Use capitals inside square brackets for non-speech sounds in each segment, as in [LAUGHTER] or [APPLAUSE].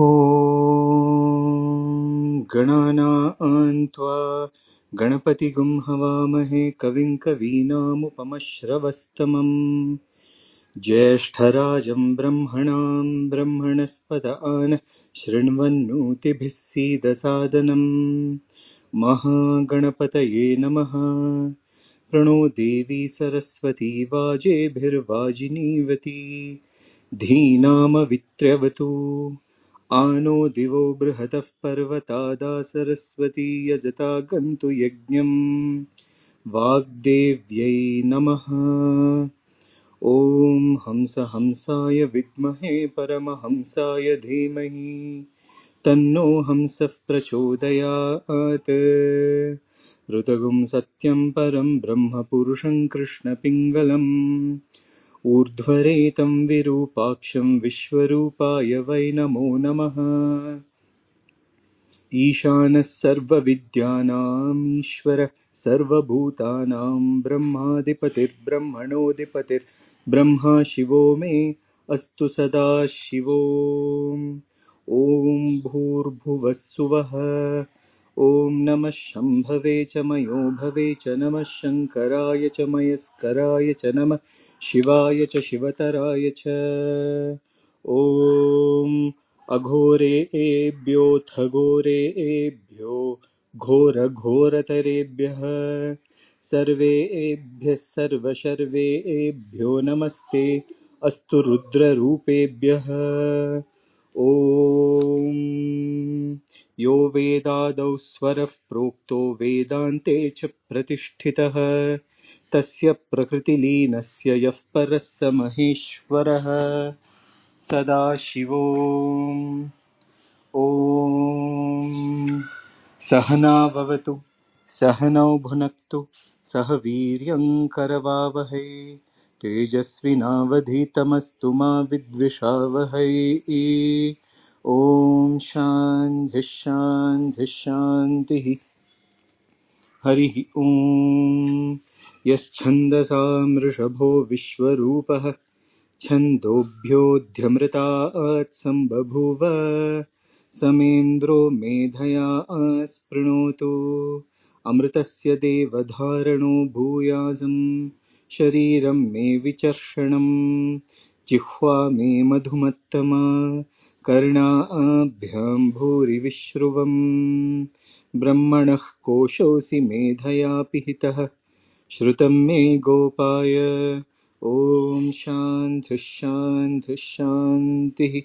ॐ गणानां त्वा गणपतिगुं हवामहे कविं कवीनामुपमश्रवस्तमम् ज्येष्ठराजं ब्रह्मणां ब्रह्मणस्पत आन शृण्वन्नोतिभिः सीदसादनम् महागणपतये नमः प्रणो देवी सरस्वती वाजेभिर्वाजिनीवती आनो दिवो बृहतः पर्वतादा सरस्वती यजता गन्तु यज्ञम्। वाग्देव्यै नमः। ॐ हंस हंसाय विद्महे परमहंसाय धीमहि। तन्नो हंसः प्रचोदयात्। ऋतगुं सत्यं परं ब्रह्म पुरुषं कृष्णपिङ्गलम् ऊर्ध्वरेतं विरूपाक्षं विश्वरूपाय वै नमो नमः। ईशानः सर्वविद्यानामीश्वरः सर्वभूतानां ब्रह्माधिपतिर्ब्रह्मणोऽधिपतिर्ब्रह्मा शिवो मे अस्तु सदा शिवो। ॐ भूर्भुवः सुवः ॐ नमः शम्भवे च मयो भवे च नमः शङ्कराय च मयस्कराय च नमः शिवाय च शिवतराय च। ॐ अघोरेभ्योऽथ घोरेभ्यो घोरघोरतरेभ्यः। सर्वेभ्यः सर्वशर्वेभ्यो नमस्ते अस्तु रुद्ररूपेभ्यः। ॐ यो वेदादौ स्वरः प्रोक्तो वेदान्ते च प्रतिष्ठितः तस्य प्रकृतिलीनस्य यः परः स महेश्वरः। सदाशिवो ॐ सहना भवतु सहनौ भुनक्तु सह वीर्यं करवावहै। तेजस्विनावधीतमस्तु मा विद्विषावहै। ॐ शान्तिः शान्तिः शान्तिः। हरिः ॐ यश्छन्दसां वृषभो विश्वरूपः छन्दोभ्योऽध्यमृतात् सम्बभूव समेन्द्रो मेधया स्पृणोतु अमृतस्य देवधारणो भूयासं शरीरं मे विचर्षणम् जिह्वा मे मधुमत्तमा कर्णाभ्यां भूरिविश्रुवम् ब्रह्मणः कोशोऽसि मेधया पिहितः श्रुतं मे गोपाय। ॐ शान्तिः शान्तिः शान्तिः।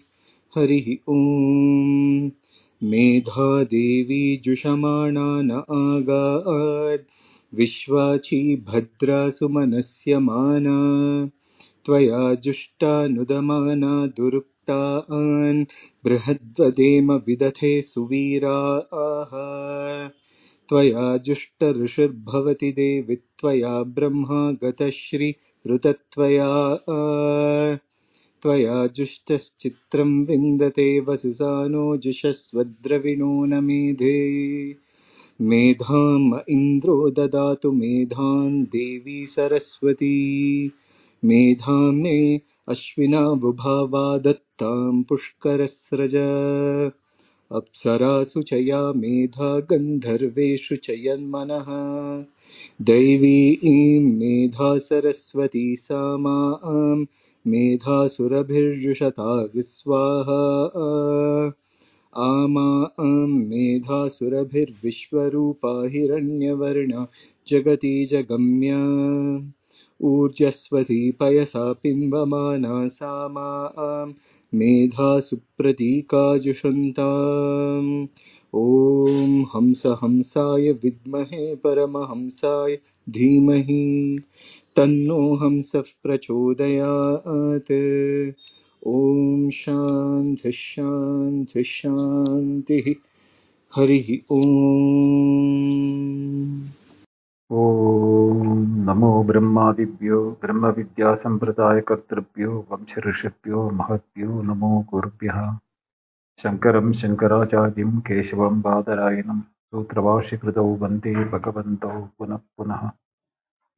हरिः ॐ। मेधादेवी जुषमाणा न आगात् विश्वाची भद्रासु मनस्य माना। त्वया जुष्टानुदमाना दुरुक्तान्। बृहद्वदेम विदथे सुवीरा। आह त्वया जुष्टऋषिर्भवति देवि त्वया ब्रह्मा गतश्रीरुतत्वया त्वया जुष्टश्चित्रं विन्दते वसुसानो जुषस्वद्रविणो न मेधे। मेधाम् इन्द्रो ददातु मेधां देवी सरस्वती। मेधां मे अश्विनाबुभावा दत्तां पुष्करस्रज अप्सरासु च या मेधा गन्धर्वेषु च यन्मनः। दैवी ईं मेधा सरस्वती सा मां मेधासुरभिर्युषता विस्वाहा आमा मेधासुरभिर्विश्वरूपा हिरण्यवर्णा जगति जगम्या। ऊर्जस्वती पयसा पिन्वमाना सा मा आं मेधा सुप्रतीकाजुषन्ताम्। ॐ हंस हंसाय विद्महे परमहंसाय धीमहि। तन्नो हंसः प्रचोदयात्। ॐ शान्तिः शान्तिः शान्तिः। हरिः ॐ नमो ब्रह्मादिभ्यो ब्रह्मविद्यासम्प्रदायकर्तृभ्यो वंशऋषिभ्यो महद्भ्यो नमो गुरुभ्यः। शङ्करं शङ्कराचार्यं केशवं बादरायणं, सूत्रभाष्यकृतौ वंदे भगवन्तौ पुनः पुनः।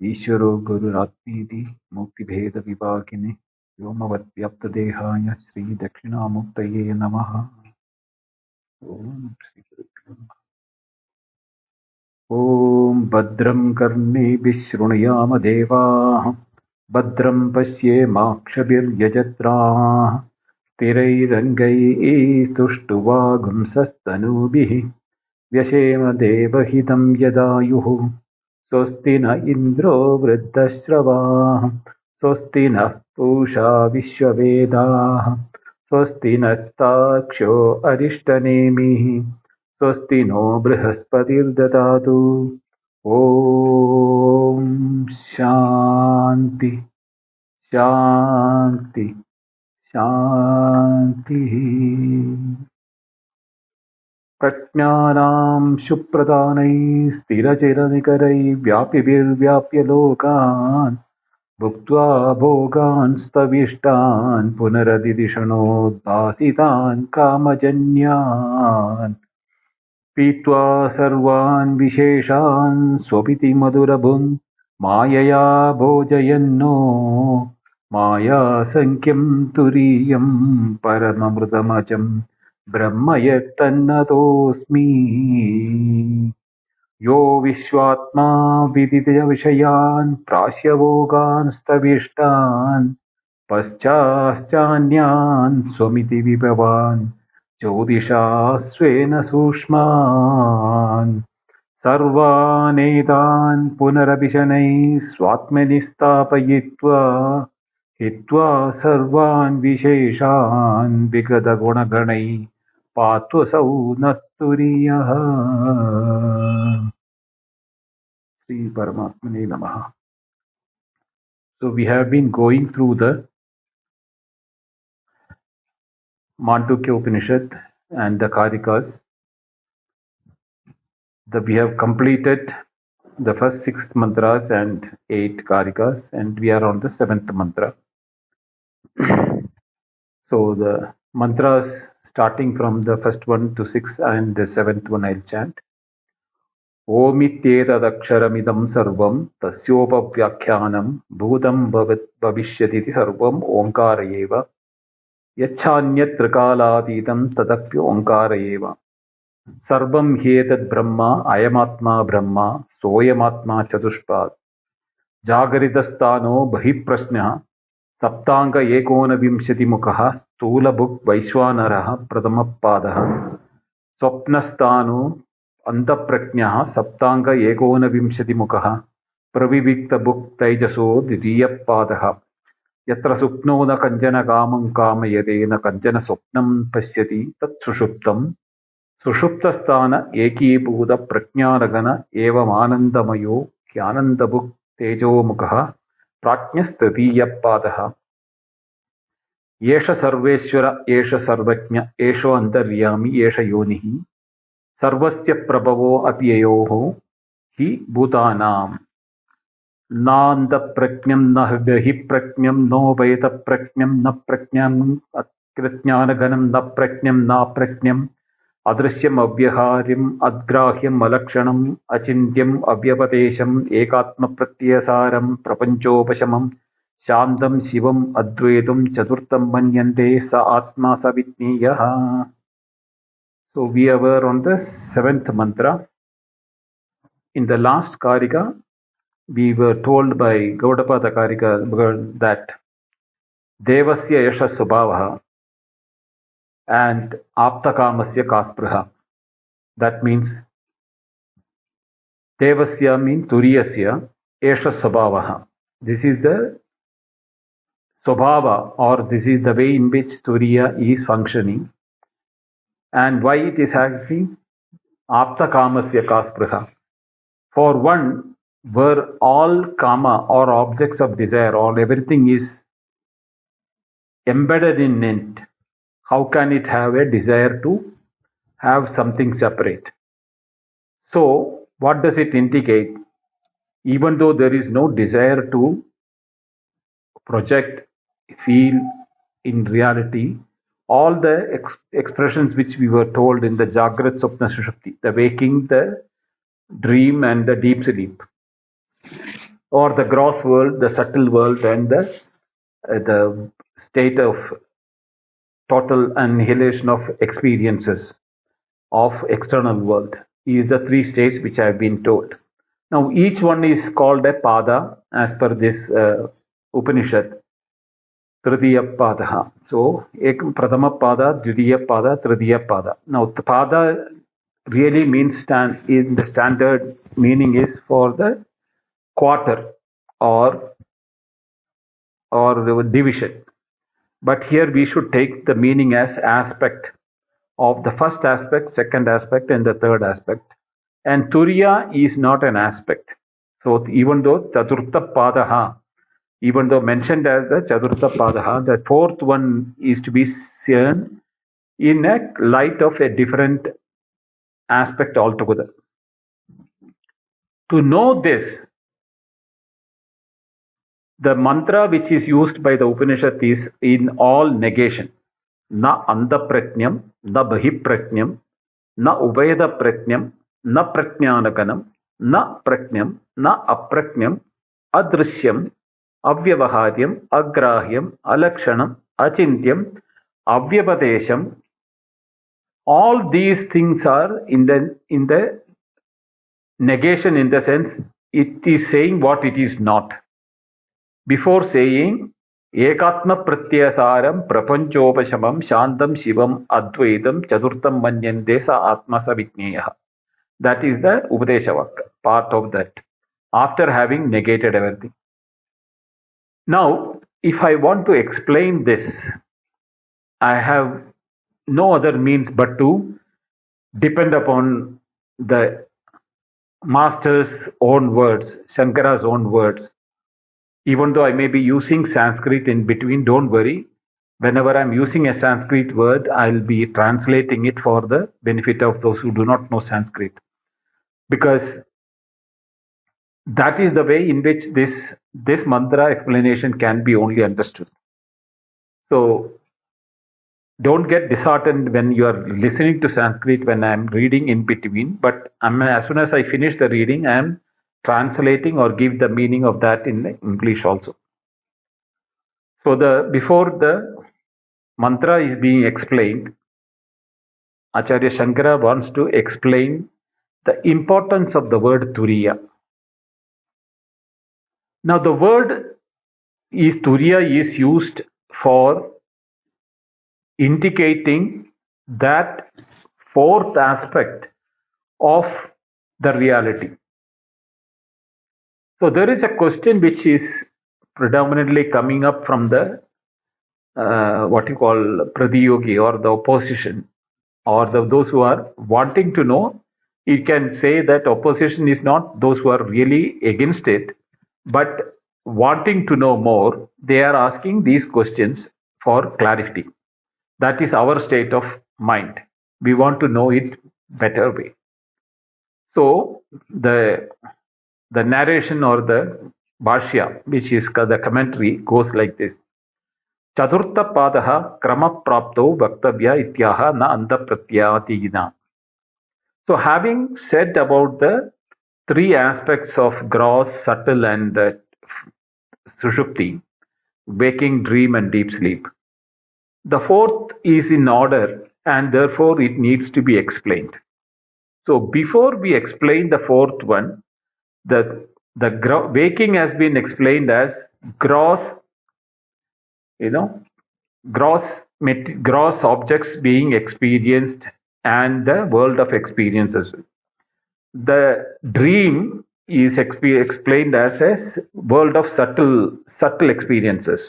ईश्वरो गुरुरात्मीति मुक्तिभेदविभागिने व्योमवद्व्याप्तदेहाय श्रीदक्षिणामूर्तये नमः। ॐ श्रीगुरुभ्यो नमः। ॐ भद्रं कर्णेभिः शृणुयाम देवाः। भद्रं पश्येमाक्षभिर्यजत्राः स्थिरैरङ्गैः तुष्टुवागुंसस्तनूभिः व्यशेम देवहितं यदायुः। स्वस्ति न इन्द्रो वृद्धश्रवाः। स्वस्ति नः पूषा विश्ववेदाः। स्वस्ति नस्ताक्ष्यो अरिष्टनेमिः स्वस्ति नो बृहस्पतिर्ददातु। ॐ शान्ति शान्ति शान्तिः। प्रज्ञानां सुप्रदानैः स्थिरचिरनिकरैः व्यापिभिर्व्याप्य लोकान् भुक्त्वा भोगान् स्तविष्टान् पुनरदिदिषणोद्भासितान् कामजन्यान् पीत्वा सर्वान् विशेषान् स्वपिति मधुरभुन् मायया भोजयन्नो। मायासङ्ख्यं तुरीयं परममृतमजं ब्रह्म यत्तन्नतोऽस्मि यो विश्वात्मा विदितविषयान् प्राश्यभोगान् स्तविष्टान् पश्चाश्चान्यान् स्वमिति विभवान् ज्योतिषा स्वेन सूक्ष्मान् सर्वानेतान् पुनरभिशनैः स्वात्मनि स्थापयित्वा हित्वा सर्वान् विशेषान् विगतगुणगणैः पात्वसौ न तुरीयः श्रीपरमात्मने नमः So we have been going through the Mandukya Upanishad and the Karikas. The, we have completed the first six mantras and eight Karikas, and we are on the seventh mantra. So the mantras starting from the first one to six and the seventh one I'll chant. ओमित्येतदक्षरमिदं सर्वं तस्योपव्याख्यानं भूतं भवत् भविष्यतीति सर्वम् ओङ्कार एव यच्छान्यत्रिकालातीतं तदप्योङ्कार एव। सर्वं ह्येतद्ब्रह्म अयमात्मा ब्रह्म सोऽयमात्मा चतुष्पात् जागरितस्थानो बहिःप्रश्नः, सप्ताङ्ग एकोनविंशतिमुखः, स्थूलभुक् वैश्वानरः प्रथमः पादः स्वप्नस्थानो अन्तःप्रज्ञः, सप्ताङ्ग एकोनविंशतिमुखः प्रविविक्तभुक् तैजसो द्वितीयः पादः यत्र सुप्नो न कञ्चन कामं कामयते न कञ्चन स्वप्नं पश्यति तत् सुषुप्तं सुषुप्तस्थान एकीभूतप्रज्ञानगण एवमानन्दमयो ह्यानन्दभुक् तेजोमुखः प्राज्ञस्तृतीयः पादः एष सर्वेश्वर एष सर्वज्ञ एषो अन्तर्यामि एष योनिः। सर्वस्य प्रभवो अप्ययोः हि भूतानाम् नान्तप्रज्ञं न नोपैतप्रज्ञं न अकृज्ञानघनं न प्रज्ञं नाप्रज्ञम् अदृश्यम् अव्यहार्यम् अद्ग्राह्यम् अलक्षणम् अचिन्त्यम् अव्यपदेशम् एकात्मप्रत्ययसारं प्रपञ्चोपशमं शान्तं शिवम् अद्वैतं चतुर्थं मन्यन्ते स आत्मा स विज्ञेयः So we were on the seventh mantra. In the last Karika, we were told by Gaudapada Karika that Devasya Yasha Subhavaha and Aptakamasya Kaspraha. That means Devasya means Turiyasya Yasha Subhavaha. This is the Subhava or this is the way in which Turiya is functioning and why it is acting apta kamasya kaspraha for one where all karma or objects of desire or everything is embedded in it how can it have a desire to have something separate? So what does it indicate? Even though there is no desire to project feel in reality all the ex- expressions which we were told in the Jagrat Swapna Sushupti, the waking, the dream, and the deep sleep, or the gross world, the subtle world, and the uh, the state of total annihilation of experiences. of external world is the three states which I have been told. Now each one is called a pada as per this uh, Upanishad. Tritiya Padaha. So, ek Pradama Pada, Dvitiya Pada, Tritiya Pada. Now, the Pada really means stand in the standard meaning is for the quarter or or division. But here we should take the meaning as aspect of the first aspect, second aspect, and the third aspect. And Turiya is not an aspect. So even though Chaturtha Padaha, even though mentioned as the Chaturtha Padaha, the fourth one is to be seen in a light of a different aspect altogether. To know this, the mantra which is used by the Upanishad is in all negation. Na andapratnyam, na bahipratnyam, na uveda pratnyam, na pratnyanakanam, na pratnyam, na apratnyam, adrishyam, avyavaharyam, agrahyam, alakshanam, achintyam, avyapadesham. All these things are in the in the negation in the sense it is saying what it is not. Before saying ekatma pratyasaram prapanchopashamam shantam shivam advaitam chaturtam manyante sa atma. That is the Upadeshavak, part of that, after having negated everything. Now, if I want to explain this, I have no other means but to depend upon the master's own words, Shankara's own words. Even though I may be using Sanskrit in between, don't worry. Whenever I'm using a Sanskrit word, I'll be translating it for the benefit of those who do not know Sanskrit. Because that is the way in which this this mantra explanation can be only understood. So don't get disheartened when you are listening to Sanskrit when I'm reading in between. But I'm, as soon as I finish the reading, I'm translating or give the meaning of that in English also. So the before the mantra is being explained, Acharya Shankara wants to explain the importance of the word Turiya. Now the word is Turiya is used for indicating that fourth aspect of the reality. So there is a question which is predominantly coming up from the uh, what you call pradiyogi or the opposition or the, those who are wanting to know. You can say that opposition is not those who are really against it, but wanting to know more. They are asking these questions for clarity. That is our state of mind. We want to know it better way. So the the narration or the bhashya, which is the commentary, goes like this. Chaturtha padaha krama prapto vaktavya ityaha na anda pratyatina. So having said about the three aspects of gross, subtle and uh, sushupti, waking, dream and deep sleep, the fourth is in order and therefore it needs to be explained. So before we explain the fourth one, the the waking has been explained as gross, you know, gross gross objects being experienced and the world of experiences. The dream is exp- explained as a world of subtle subtle experiences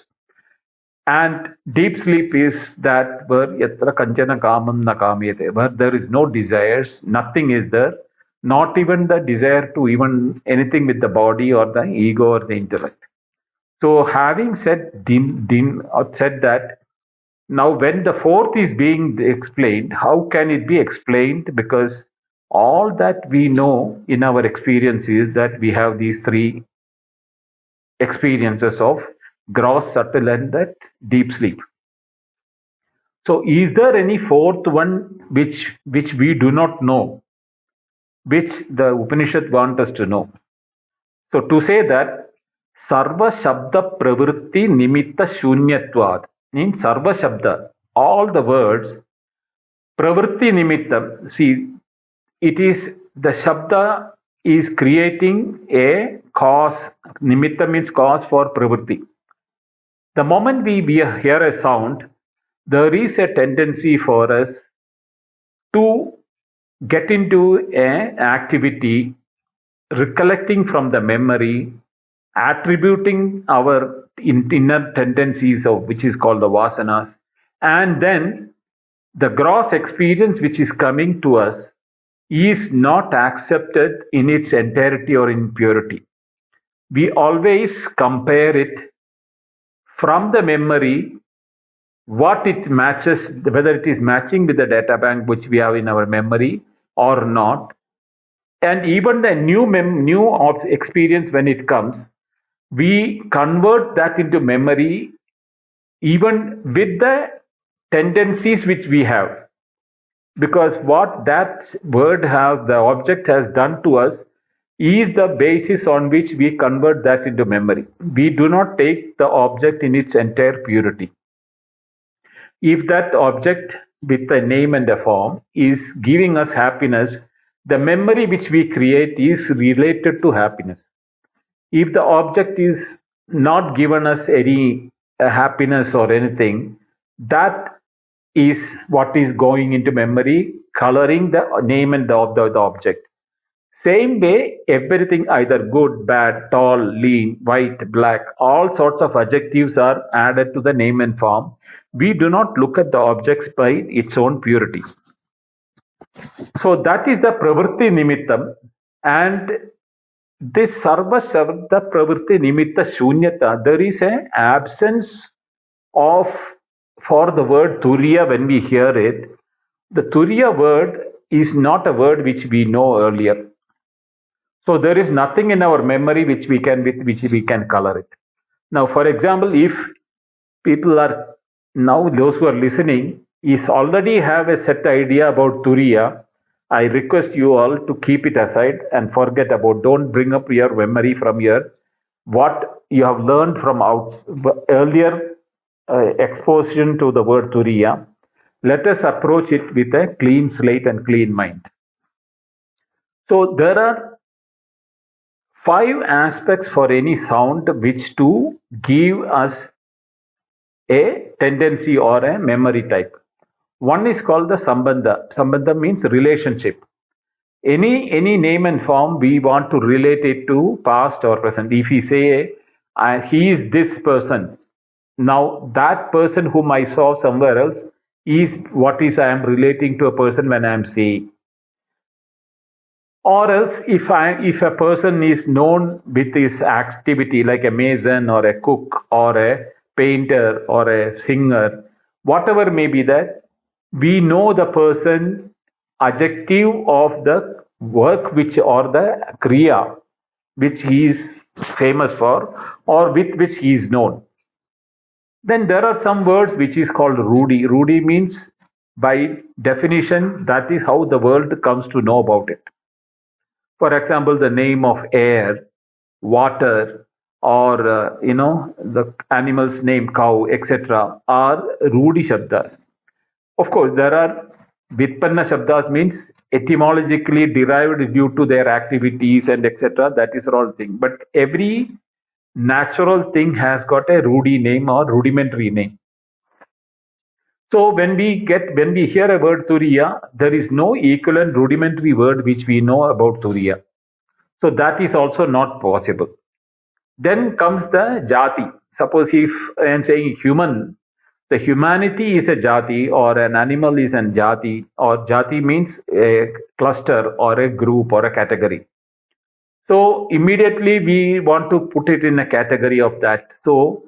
and deep sleep is that where yatra kanchana kamam na kamyate, where there is no desires, nothing is there, not even the desire to even anything with the body or the ego or the intellect. So having said din, din, uh, said that, now when the fourth is being explained, how can it be explained? Because all that we know in our experience is that we have these three experiences of gross, subtle, and that deep sleep. So, is there any fourth one which which we do not know, which the Upanishad want us to know? So, to say that Sarva Shabda Pravritti Nimitta Shunyatvad means Sarva Shabda, all the words Pravritti Nimittam, see, it is the Shabda is creating a cause. Nimitta means cause for Pravritti. The moment we hear a sound, there is a tendency for us to get into an activity, recollecting from the memory, attributing our inner tendencies of which is called the vasanas, and then the gross experience which is coming to us is not accepted in its entirety or in purity. We always compare it from the memory what it matches, whether it is matching with the data bank which we have in our memory or not. And even the new mem- new experience when it comes, we convert that into memory even with the tendencies which we have. Because what that word has the object has done to us is the basis on which we convert that into memory. We do not take the object in its entire purity. If that object with a name and a form is giving us happiness the memory which we create is related to happiness if the object is not given us any uh, happiness or anything that is what is going into memory, coloring the name and the, the, the object. Same way, everything either good, bad, tall, lean, white, black, all sorts of adjectives are added to the name and form. We do not look at the objects by its own purity. So that is the pravritti nimittam and this sarva shabda pravritti nimitta shunyata, there is an absence of for the word Turiya when we hear it, the Turiya word is not a word which we know earlier. So there is nothing in our memory which we can with which we can color it. Now, for example, if people are now those who are listening is already have a set idea about Turiya, I request you all to keep it aside and forget about. Don't bring up your memory from here. What you have learned from out earlier uh, exposition to the word Turiya, let us approach it with a clean slate and clean mind. So there are five aspects for any sound which to give us a tendency or a memory type. One is called the sambandha. Sambandha means relationship. Any any name and form we want to relate it to past or present. If we say uh, he is this person, now, that person whom I saw somewhere else is what is I am relating to a person when I am saying. Or else, if I if a person is known with his activity, like a mason or a cook or a painter or a singer, whatever may be that, we know the person adjective of the work which or the kriya which he is famous for or with which he is known. Then there are some words which is called Rudi. Rudi means by definition that is how the world comes to know about it. For example, the name of air, water, or uh, you know the animal's name cow, etc. are Rudi shabdas. Of course, there are Vitpanna shabdas means etymologically derived due to their activities and etc. That is all thing. But every natural thing has got a rudi name or rudimentary name. So when we get when we hear a word Turiya, there is no equivalent rudimentary word which we know about Turiya. So that is also not possible. Then comes the jati. Suppose if I am saying human, the humanity is a jati or an animal is an jati or jati means a cluster or a group or a category. So immediately we want to put it in a category of that. So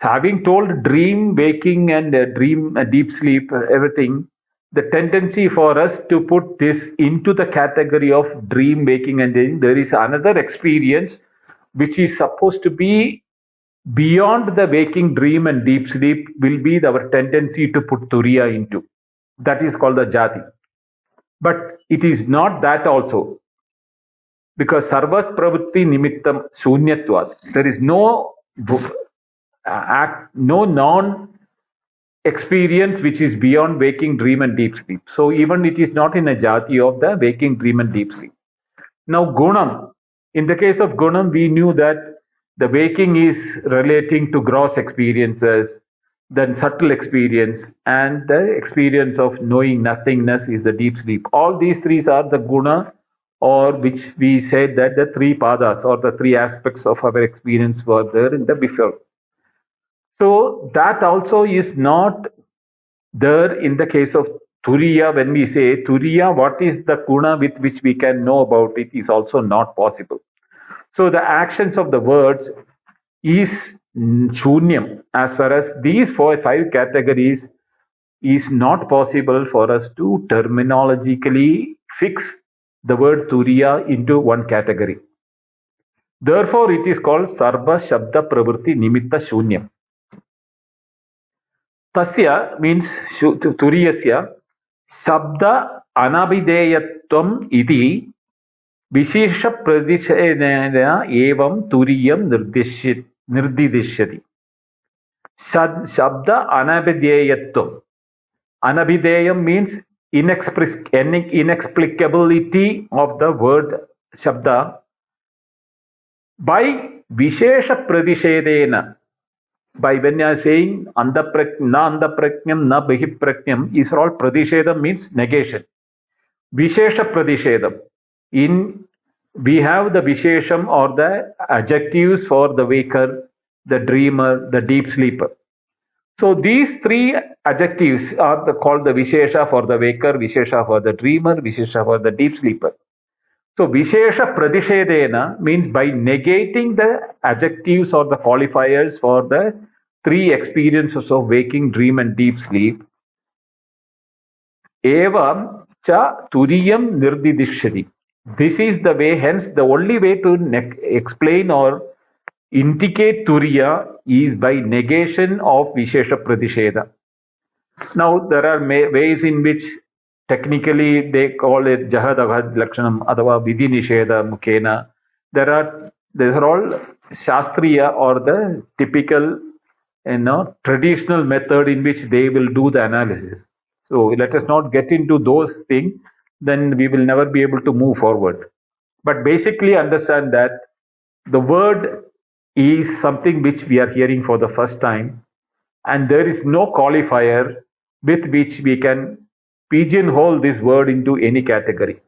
having told dream, waking, and uh, dream, uh, deep sleep, uh, everything, the tendency for us to put this into the category of dream, waking, and then there is another experience which is supposed to be beyond the waking dream and deep sleep will be our tendency to put turiya into. That is called the jati. But it is not that also because sarvat pravritti nimittam shunyatvat. There is no Uh, act, no non experience which is beyond waking dream and deep sleep. So even it is not in a jati of the waking dream and deep sleep. Now gunam. In the case of gunam we knew that the waking is relating to gross experiences then subtle experience and the experience of knowing nothingness is the deep sleep. All these three are the guna or which we said that the three padas or the three aspects of our experience were there in the before so that also is not there in the case of Turiya. When we say Turiya, what is the guna with which we can know about it is also not possible. So the actions of the words is shunyam as far as these four five categories is not possible for us to terminologically fix the word Turiya into one category. Therefore, it is called Sarva Shabda Pravritti Nimitta Shunyam. തസ്യ means തുരിയസ്യ ശബ്ദ അനഭിധേയത്വം ഇതി വിശേഷ പ്രതിഷേധന ഏവം തുരിയം നിർദ്ദേശ നിർദ്ദിദിശ്യതി ശബ്ദ അനഭിധേയത്വം അനഭിധേയം means inexpress inexplicability of the word ശബ്ദ ബൈ വിശേഷ പ്രതിഷേധേന by when you are saying andaprak na andapraknyam na bahipraknyam is all pradishedam means negation. Vishesha pradishedam. In we have the vishesham or the adjectives for the waker the dreamer the deep sleeper. So these three adjectives are the, called the Vishesha for the waker, Vishesha for the dreamer, Vishesha for the deep sleeper. So Vishesha Pradishedena means by negating the adjectives or the qualifiers for the three experiences of waking, dream and deep sleep. Evam cha turiyam nirdidishyati. This is the way, hence the only way to explain or indicate turiya is by negation of Vishesha Pradisheda. Now, there are ways in which technically they call it Jahad Aghad Lakshanam Adava Vidhi Nisheda Mukhena. There are, these are all Shastriya or the typical, you know, traditional method in which they will do the analysis. So let us not get into those things, then we will never be able to move forward. But basically understand that the word is something which we are hearing for the first time and there is no qualifier with which we can pigeonhole this word into any category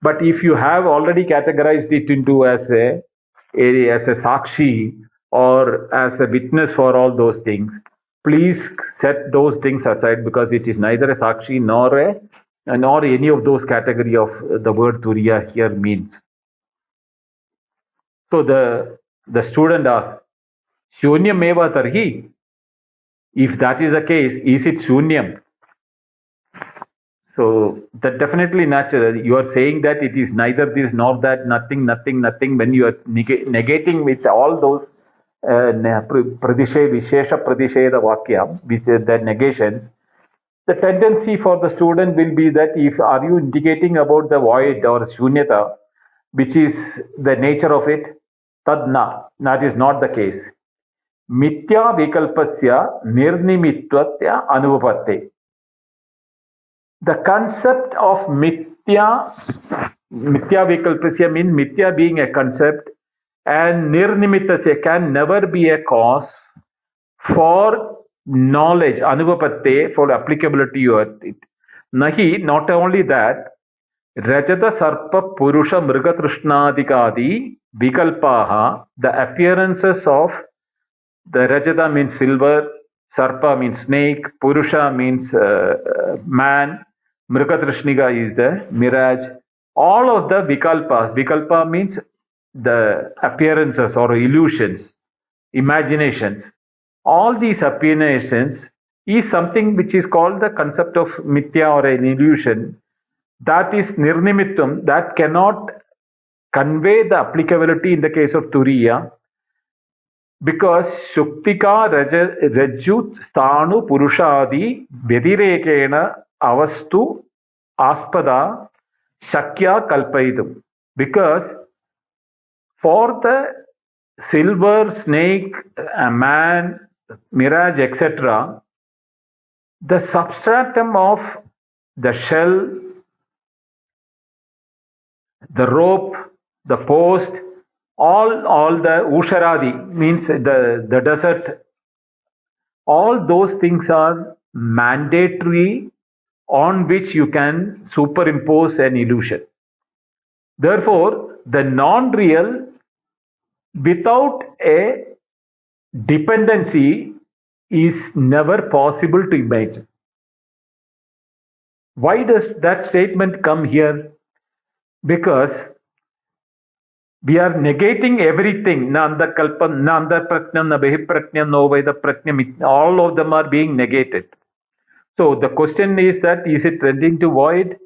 but if you have already categorized it into as a, a as a sakshi or as a witness for all those things please set those things aside because it is neither a sakshi nor a nor any of those category of the word turiya here means so the the student asks, Shunyam eva tarhi? If that is the case, is it Shunyam? So that definitely natural. You are saying that it is neither this nor that, nothing, nothing, nothing. When you are neg- negating with all those uh, pradishe, vishesha pradisheda vakya, which is the negations, the tendency for the student will be that if are you indicating about the void or shunyata, which is the nature of it, Tadna, that is not the case. Mithya vikalpasya nirnimitvatya anupatte. The concept of mithya, mithya vikalpasya means mithya being a concept and nirnimittasya can never be a cause for knowledge, anupatte, for applicability of it. Nahi, not only that, Rajata Sarpa Purusha Mrigatrushnadikadi Vikalpaha, the appearances of the Rajata means silver, Sarpa means snake, Purusha means uh, man, Mrigatrishniga is the mirage. All of the Vikalpas, Vikalpa means the appearances or illusions, imaginations. All these appearances is something which is called the concept of mithya or an illusion that is nirnimittam that cannot convey the applicability in the case of turiya because shuktika rajut stanu purushadi vyadirekena avastu aspada shakya kalpaidam because for the silver snake a man mirage etc the substratum of the shell, the rope, the post, all, all the Usharadi means the, the desert, all those things are mandatory on which you can superimpose an illusion. Therefore, the non-real without a dependency is never possible to imagine. Why does that statement come here? Because we are negating everything. Na andakalpam, na andarpratnam, na bahipratnam, no vedapratnam. All of them are being negated. So the question is that is it trending to void?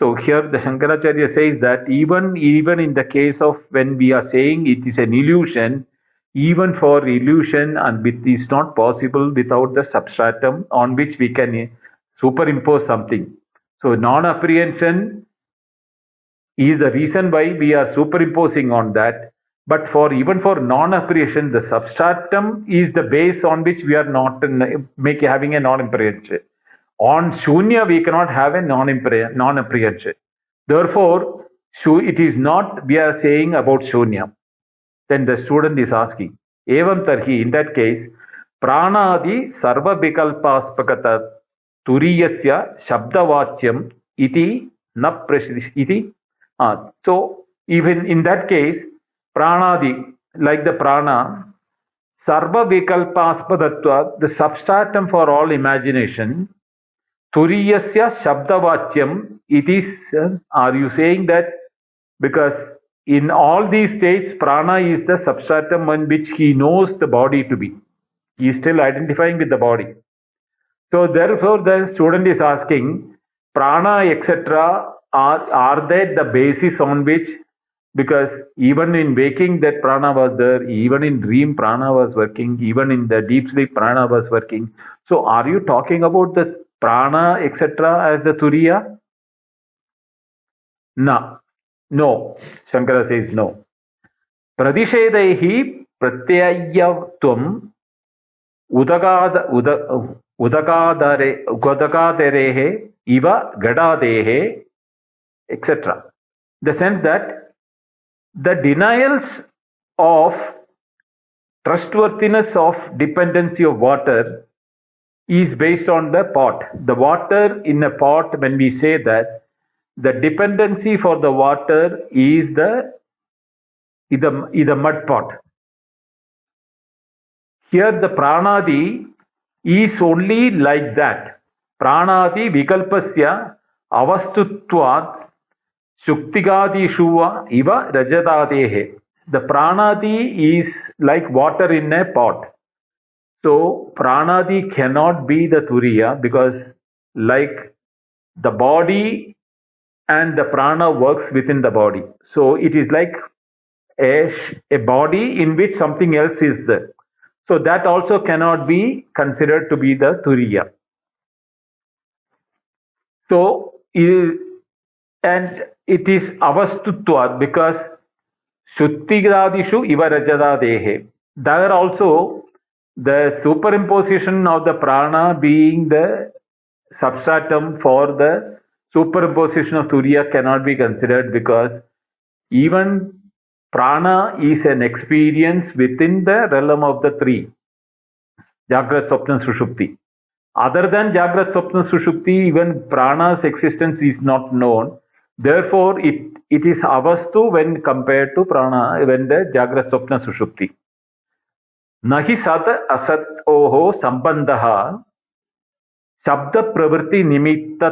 So here the Shankaracharya says that even even in the case of when we are saying it is an illusion, even for illusion and it is not possible without the substratum on which we can eh, superimpose something. So non-apprehension is the reason why we are superimposing on that. But for even for non-apprehension, the substratum is the base on which we are not eh, make having a non-apprehension. On shunya, we cannot have a non-apprehension. Therefore, it is not we are saying about shunya. Then the student is asking, evam tarhi, in that case, pranadi sarva vikalpaspakata turiyasya shabdavacyam iti na iti. Uh, so even in that case, pranadi, like the prana, sarva vikalpaspadatva, the substratum for all imagination, turiyasya shabdavacyam, it is, are you saying that because in all these states, prana is the substratum on which he knows the body to be. He is still identifying with the body. So therefore, the student is asking, prana, etc., are, are they the basis on which, because even in waking that prana was there, even in dream prana was working, even in the deep sleep prana was working. So are you talking about the prana, etc., as the turiya? No. No. Shankara says no. Pradishedaihi pratyayatvam udagad uda, udakadare udakaderehe iva gadadehe etc. The sense that the denials of trustworthiness of dependency of water is based on the pot. The water in a pot, when we say that, the dependency for the water is the is the, is the mud pot. Here the pranadi is only like that. Pranadi vikalpasya avastutvat Shuktigadishuva iva rajadadehe. The pranadi is like water in a pot. So pranadi cannot be the turiya because like the body and the prana works within the body. So it is like a, a body in which something else is there. So that also cannot be considered to be the turiya. So and it is avastutva because Shuttigradishu iva rajadadehe. There also the superimposition of the prana being the substratum for the superimposition of turiya cannot be considered because even prana is an experience within the realm of the three Jagrat, Swapna, Sushupti. Other than Jagrat, Swapna, Sushupti, even prana's existence is not known. Therefore, it, it is avastu when compared to prana, when the Jagrat, Swapna, Sushupti. न सत असत संबंध शब्द प्रवृत्ति निमित्त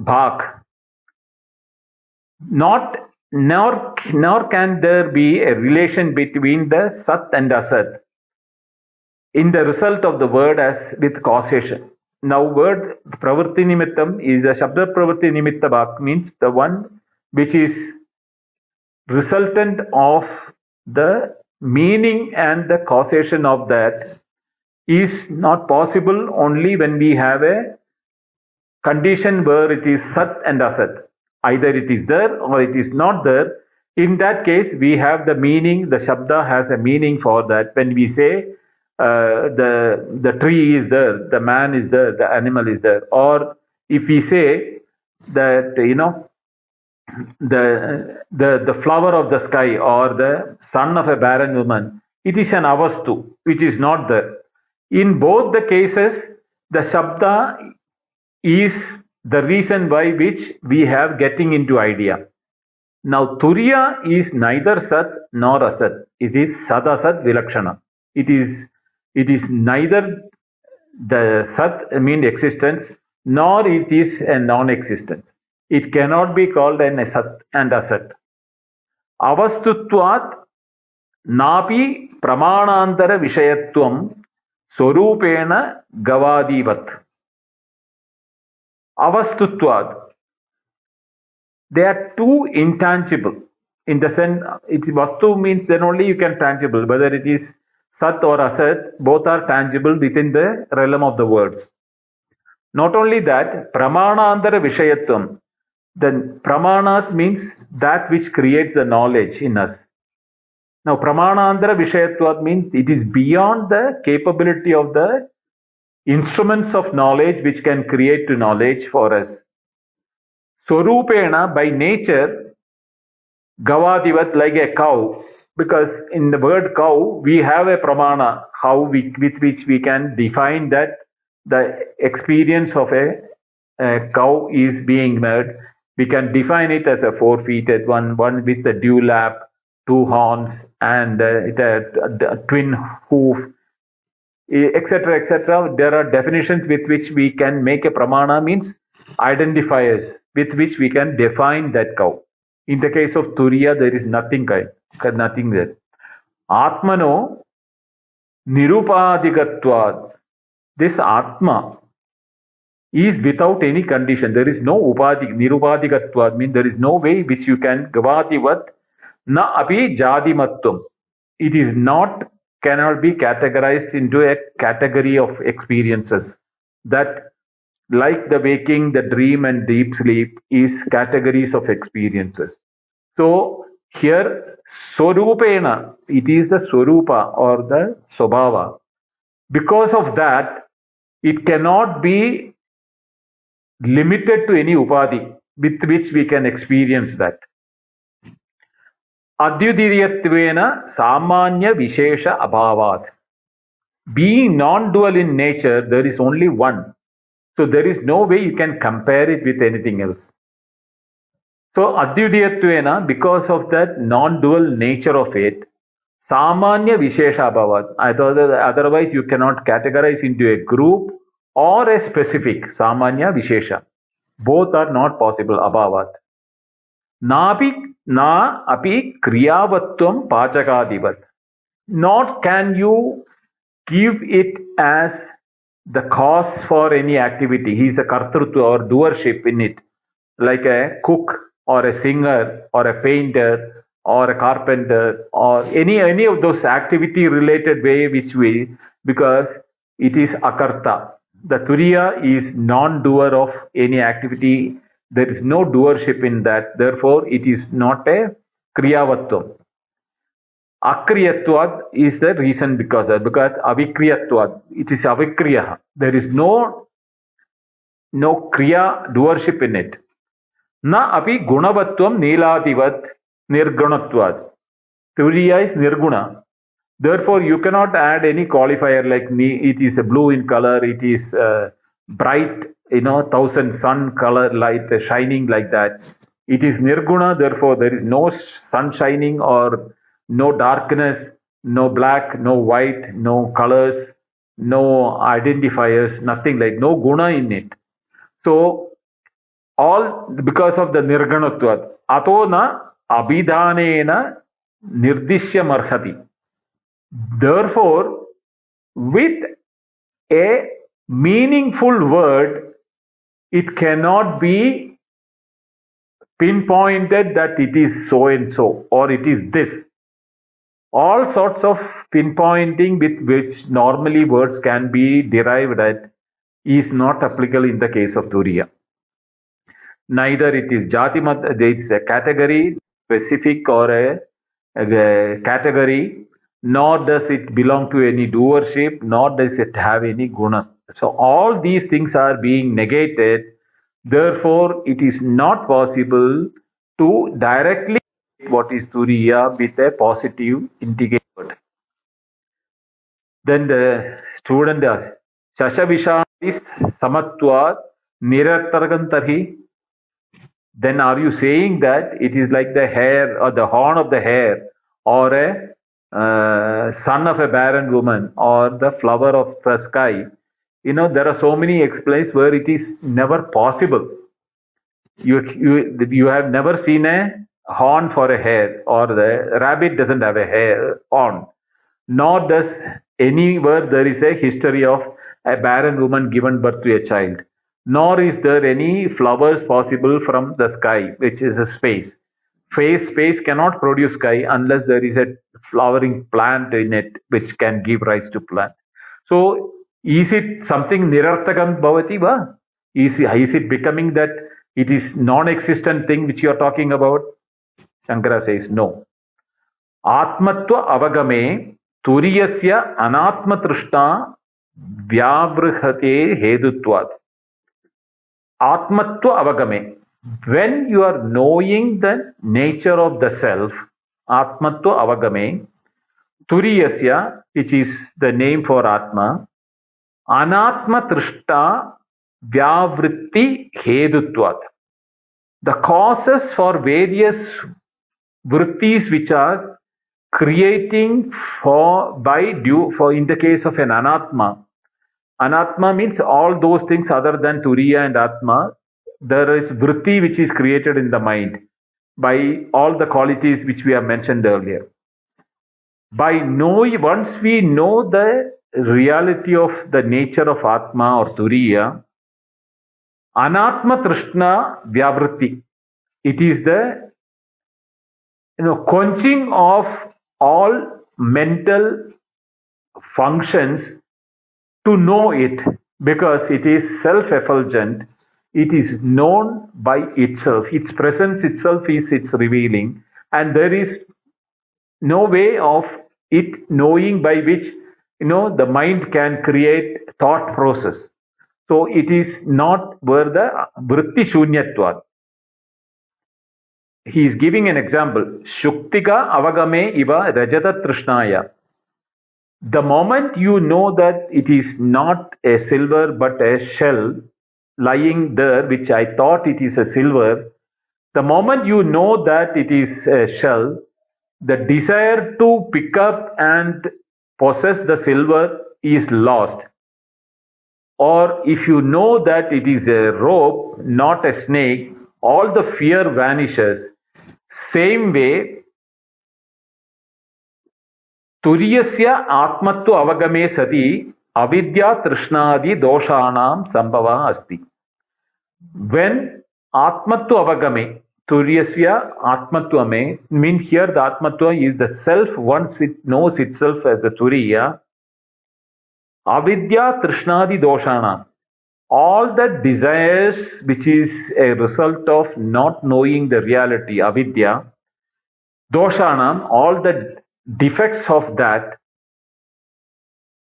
भाग not nor nor can there be a relation between the सत and असत in the result of the word as with causation now word प्रवृत्ति निमित्तम इज़ अ शब्द प्रवृत्ति निमित्त भाग means the one which is resultant of the meaning and the causation of that is not possible only when we have a condition where it is sat and asat. Either it is there or it is not there. In that case, we have the meaning, the shabda has a meaning for that. When we say uh, the the tree is there, the man is there, the animal is there. Or if we say that you know the the the flower of the sky or the son of a barren woman, it is an avastu, which is not there. In both the cases, the shabda is the reason by which we have getting into idea. Now, Turiya is neither Sat nor Asat. It is Sadasat Vilakshana. It is, it is neither the Sat, I mean existence, nor it is a non-existence. It cannot be called an Asat and Asat. Avastutvat napi pramanantara vishayatvam swarupena gavadivat. Avastutvad. They are too intangible. In the sense, it's vastu means then only you can tangible. Whether it is sat or asat, both are tangible within the realm of the words. Not only that, pramanantara vishayatvam. Then pramanas means that which creates the knowledge in us. Now, pramanantara vishayatvat means it is beyond the capability of the instruments of knowledge which can create knowledge for us. Swarupena, by nature, Gavadivat, like a cow, because in the word cow, we have a pramana, how we, with which we can define that the experience of a, a cow is being made. We can define it as a four-feeted one, one with a dewlap, two horns, and uh, a, a twin hoof, etc., etc. There are definitions with which we can make a pramana means identifiers with which we can define that cow. In the case of Turiya, there is nothing kind, nothing there. Atmano nirupadikatvad. This Atma is without any condition. There is no upadi, nirupadikatvad means there is no way which you can gavadivat na api jadimatvam. It is not cannot be categorized into a category of experiences that like the waking, the dream and deep sleep is categories of experiences. So here Swarupena, it is the Swarupa or the Swabhava. Because of that, it cannot be limited to any upadhi with which we can experience that. Adhyudiriyatvena Samanya Vishesha Abhavat. Being non-dual in nature, there is only one. So there is no way you can compare it with anything else. So Adhyudiyatvena, because of that non-dual nature of it, Samanya Vishesha Abhavat. Otherwise you cannot categorize into a group or a specific Samanya Vishesha. Both are not possible Abhavat. Napi na api kriyavatvam pachakadivat. Not can you give it as the cause for any activity. He is a kartrutva or doership in it, like a cook or a singer or a painter or a carpenter or any any of those activity related way which we because it is akarta. The turiya is non-doer of any activity. There is no doership in that. Therefore, it is not a kriyavatvam. Akriyatvad is the reason because of, because avikriyatvad, it is avikriya. There is no no kriya doership in it. Na api gunavatvam niladivat nirgunatvad. Turiya is nirguna. Therefore, you cannot add any qualifier like me. It is blue in color. It is uh, bright, you know, thousand sun color light shining like that. It is nirguna. Therefore, there is no sun shining or no darkness, no black, no white, no colors, no identifiers, nothing like no guna in it. So all because of the nirgunatvat. Ato na abhidhanena nirdishya marhati. Therefore, with a meaningful word, it cannot be pinpointed that it is so and so or it is this all sorts of pinpointing with which normally words can be derived at is not applicable in the case of Turiya. Neither it is Jati Mat, it's a category, specific or a, a category, nor does it belong to any doership, nor does it have any guna. So all these things are being negated. Therefore, it is not possible to directly what is Turiya with a positive integrated word. Then the student asks, Shashavishamis samatvat nirartarkam tarhi. Then are you saying that it is like the hair or the horn of the hair or a uh, son of a barren woman or the flower of the sky? You know, there are so many explains where it is never possible. You, you, you have never seen a horn for a hare or the rabbit doesn't have a hair horn. Nor does anywhere there is a history of a barren woman given birth to a child. Nor is there any flowers possible from the sky, which is a space. Space, space cannot produce sky unless there is a flowering plant in it which can give rise to plant. So is it something nirartakam bhavati va? Is, is it becoming that it is non-existent thing which you are talking about? Shankara says no. Atmatva avagame turiyasya anatmatrishta vyavrhate hedutvat. Atmatva avagame. When you are knowing the nature of the self, Atmatva avagame, Turiyasya, which is the name for Atma, Anatma Trishta Vyavritti Hedutvat. The causes for various vrittis which are creating for by due for in the case of an anatma anatma means all those things other than turiya and atma there is vritti which is created in the mind by all the qualities which we have mentioned earlier. By knowing once we know the reality of the nature of atma or turiya anatma trishna vyavritti. It is the you know quenching of all mental functions to know it because it is self-effulgent it is known by itself. Its presence itself is its revealing. And there is no way of it knowing by which you know the mind can create thought process. So it is not where the vritti shunyatvat. He is giving an example. Shuktika avagame iva rajata trishnaya the moment you know that it is not a silver but a shell lying there, which I thought it is a silver, the moment you know that it is a shell, the desire to pick up and possess the silver is lost. Or if you know that it is a rope, not a snake, all the fear vanishes. Same way, Turiyasya ആത്മത്വ Avagame Sati. अविद्यातृष्णादिदोषाणां सम्भवः अस्ति when आत्मत्व अवगमे तुर्यस्य आत्मत्वमे mean here the आत्मत्व is the self once it knows itself as the तुरीय avidya all the desires which is a result of not knowing the reality avidya doshanam all the defects of that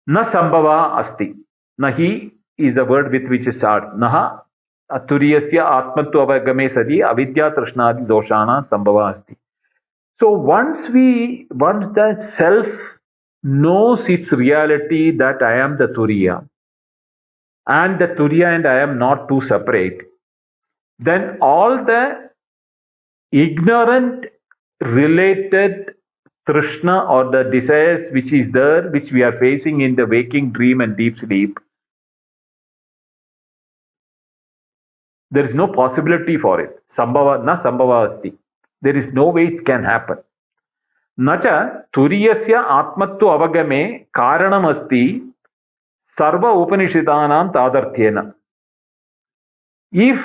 न संभव अस्ति। न ही is a word with which start न तुरीय से आत्मत्व सदी अविद्या तृष्णादि दोषाण संभव अस्ति। So once we once the self knows its reality that I am the तुरीय एंड द तुरीय and I am not two separate then all the ignorant related Trishna or the desires which is there, which we are facing in the waking dream and deep sleep, there is no possibility for it. Sambhava na sambhava asti. There is no way it can happen. నచ తురియస్య avagame karanam asti sarva ఉపనిషితానాం తాదర్థ్యేన if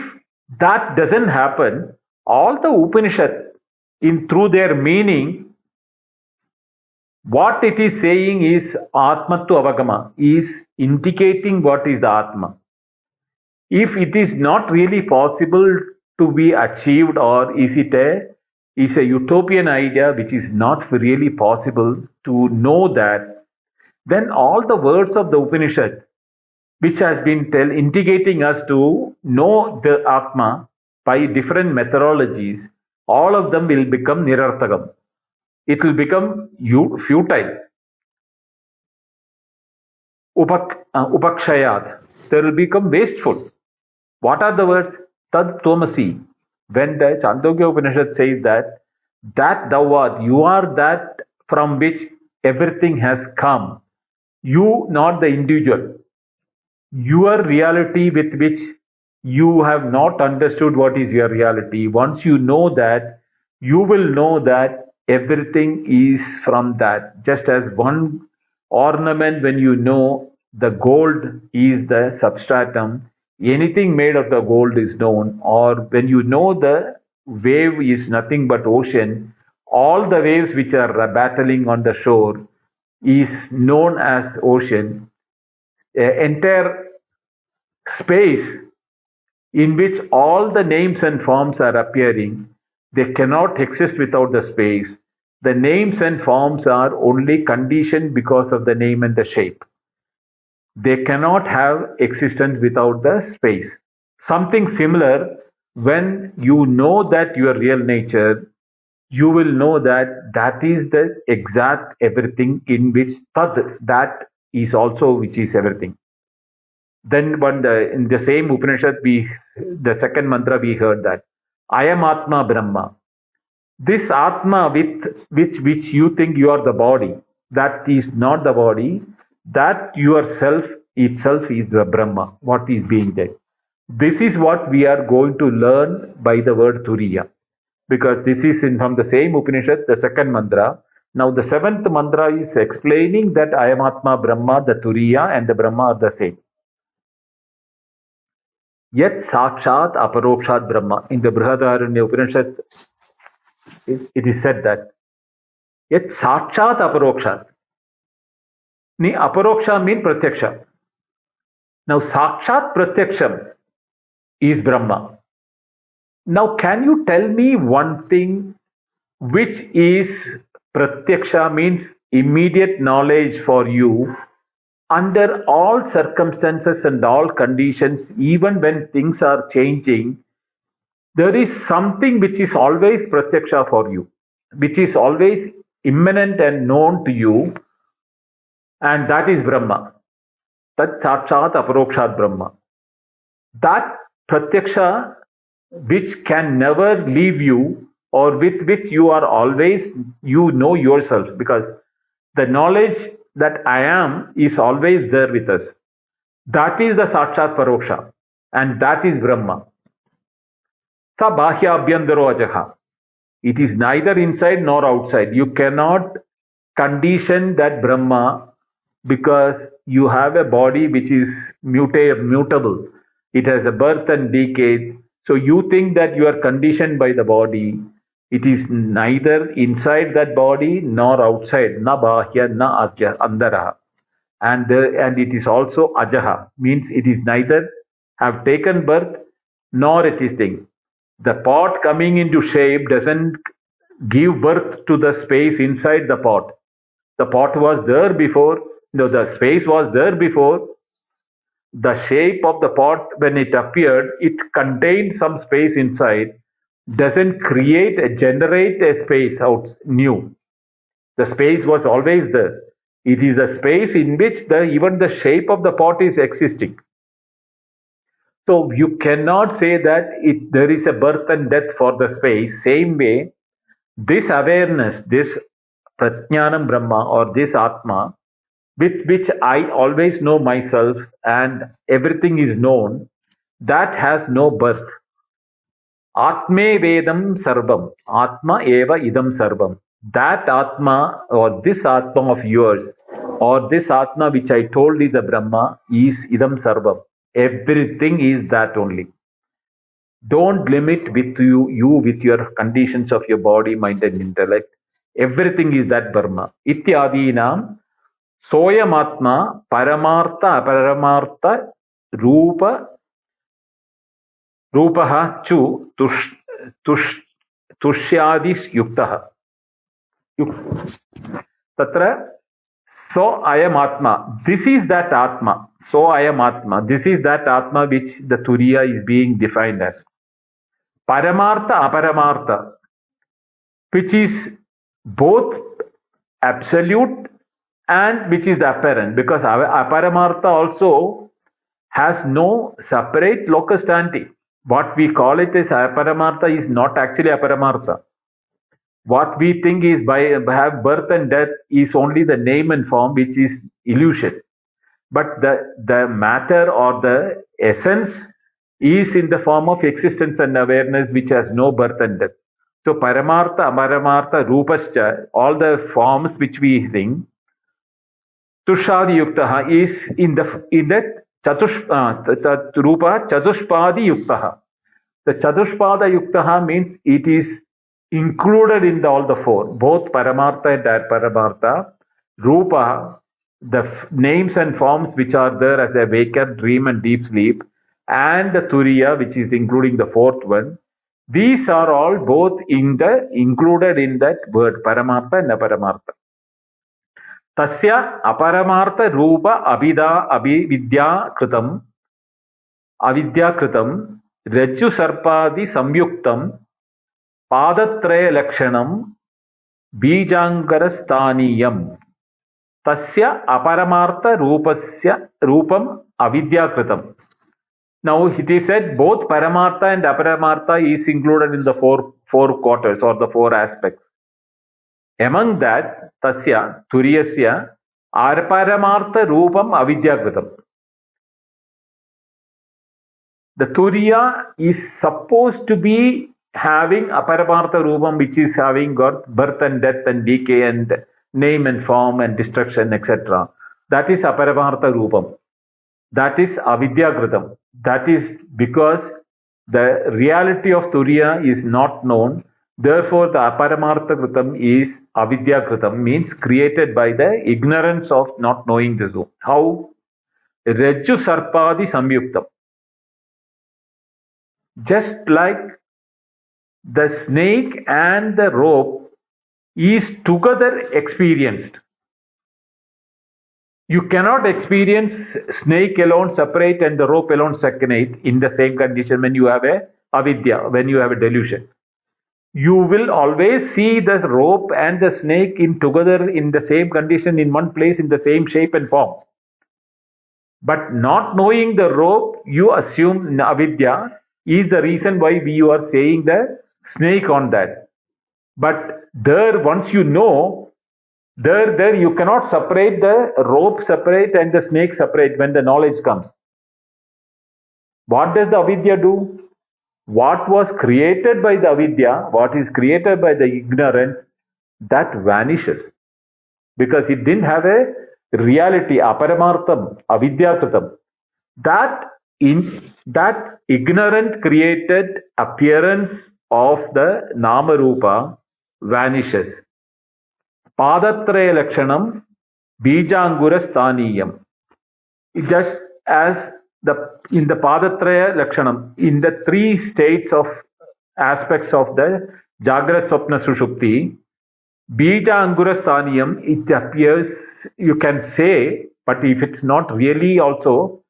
that doesn't happen, all the Upanishad, in through their meaning, what it is saying is atmattu avagama is indicating what is the atma if it is not really possible to be achieved or is it a is a utopian idea which is not really possible to know that, then all the words of the Upanishad, which has been tell, indicating us to know the Atma by different methodologies, all of them will become nirarthagam. It will become futile. Upak, uh, upakshayat. They will become wasteful. What are the words? Tat Tvam Asi. When the Chandogya Upanishad says that, that thou art, you are that from which everything has come. You, not the individual. Your reality with which you have not understood what is your reality. Once you know that, you will know that everything is from that. Just as one ornament, when you know the gold is the substratum, anything made of the gold is known, or when you know the wave is nothing but ocean, all the waves which are battling on the shore is known as ocean. A entire space in which all the names and forms are appearing, they cannot exist without the space. The names and forms are only conditioned because of the name and the shape. They cannot have existence without the space. Something similar, when you know that your real nature, you will know that that is the exact everything in which tad, that is also which is everything. Then one the, in the same Upanishad, we the second mantra we heard that Ayam Atma Brahma. This Atma with which which you think you are the body, that is not the body. That yourself itself is the Brahma. What is being there? This is what we are going to learn by the word Turiya, because this is in from the same Upanishad, the second mantra. Now the seventh mantra is explaining that Ayam Atma Brahma, the Turiya and the Brahma are the same. Yet Sakshat Aparokshat Brahma. In the Brihadaranya Upanishad, it, it is said that Yet Sakshat Aparokshat. Ni Aparoksha mean Pratyaksha. Now Sakshat Pratyaksham is Brahma. Now can you tell me one thing which is Pratyaksha means immediate knowledge for you under all circumstances and all conditions, even when things are changing, there is something which is always pratyaksha for you, which is always immanent and known to you, and that is Brahma. That sakshat aparokshat Brahma. That pratyaksha which can never leave you or with which you are always, you know yourself because the knowledge that I am is always there with us. That is the Sakshat Paroksha and that is Brahma. Sa Bahya Abhyandaro. It is neither inside nor outside. You cannot condition that Brahma because you have a body which is muta- mutable. It has a birth and decay. So you think that you are conditioned by the body. It is neither inside that body nor outside. Na bahya, na andaraha. And, the, and it is also ajaha, means it is neither have taken birth nor it is thing. The pot coming into shape doesn't give birth to the space inside the pot. The pot was there before, no, the space was there before. The shape of the pot, when it appeared, it contained some space inside doesn't create a generate a space out new. The space was always there. It is a space in which the even the shape of the pot is existing. So you cannot say that it there is a birth and death for the space. Same way this awareness this prajnanam brahma or this atma with which i always know myself and everything is known that has no birth आत्मे वेदम सर्वम आत्मा एव इदम सर्वम that आत्मा और this आत्मा of yours और दिस आत्मा which I told is the Brahma is इदम सर्वम everything is that only don't limit with you you with your condition of your body mind and intellect everything is that Brahman इत्यादि नाम सोयमात्मा परमार्थ अपरमार्थ रूप रूपः चु तुष् तत्र सो अयम् आत्मा दिस इस् दट् आत्मा। सो अयम आत्मा दिस् इस् दट् आत्मा विच द तुरिया इस् बीङ्ग् डिफैन्ड् एस् परमार्थ, अपरमार्थ। Which is both absolute and which is the apparent अपरमार्थ also has no separate locus What we call it as Aparamartha is not actually Aparamartha what we think is by have birth and death is only the name and form which is illusion. But the the matter or the essence is in the form of existence and awareness which has no birth and death. So paramartha amaramartha rupascha all the forms which we think tushadi yuktaha is in the in that chatush uh, rupa chatushpadi yuktaha the chatushpada yuktaha means it is included in all the four, both Paramartha and Paramartha, Rupa, the names and forms which are there as a waker, dream and deep sleep, and the Turiya, which is including the fourth one. These are all both in the included in that word Paramartha and Aparamartha. Tasya Aparamartha Rupa Abhida Abhividya Kritam Avidya Kritam Rajju Sarpadi Samyuktam पादत्रयलक्षणं बीजाङ्गरस्थानीयम् तस्य अपरमार्थरूपस्य रूपम् अविद्याकृतम् now it is said both paramartha and aparamartha is included in the four four quarters or the four aspects among that tasya turiyasya aparamartha roopam avidyakritam the turiya is supposed to be having aparamartha rupam which is having got birth and death and decay and name and form and destruction etc that is aparamartha rupam. That is avidyakritam that is because the reality of turiya is not known. Therefore the aparamartha kritam is avidyakritam means created by the ignorance of not knowing the zone how rajju sarpadi samyuktam just like the snake and the rope is together experienced. You cannot experience snake alone separate and the rope alone separate in the same condition when you have a avidya, when you have a delusion. You will always see the rope and the snake in together in the same condition in one place in the same shape and form. But not knowing the rope, you assume avidya is the reason why we are saying the snake on that. But there, once you know, there, there you cannot separate the rope separate and the snake separate when the knowledge comes. What does the avidya do? What was created by the avidya, what is created by the ignorance, that vanishes. Because it didn't have a reality, aparamartham, avidyakratam. That in that ignorant created appearance of the Namarupa vanishes. Padatraya Lakshanam Bijangura Sthaniyam. Just as the in the Padatraya Lakshanam, in the three states of aspects of the Jagrat Swapna Sushupti, Bija Angura it appears, you can say, but if it's not really also,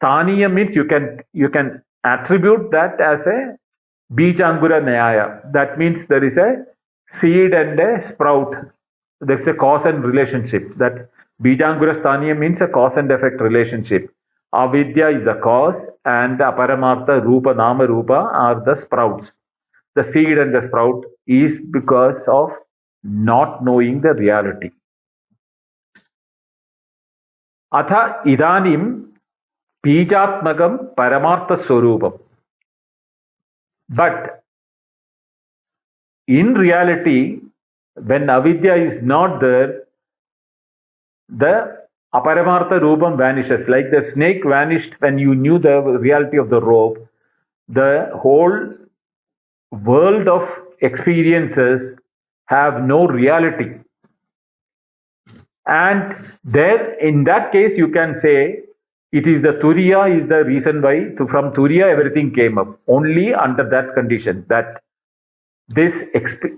Sthaniyam means you can you can attribute that as a Bijangura Nyaya. That means there is a seed and a sprout. There is a cause and relationship. That Bijangura Sthaniya means a cause and effect relationship. Avidya is the cause and Aparamartha, Rupa, Nama, Rupa are the sprouts. The seed and the sprout is because of not knowing the reality. अथ इदानीं बीजात्मकं परमार्थस्वरूपम् but in reality, when avidya is not there, the aparamartha rupam vanishes. Like the snake vanished when you knew the reality of the rope, the whole world of experiences have no reality. And there, in that case, you can say it is the Turiya is the reason why from Turiya everything came up. Only under that condition that this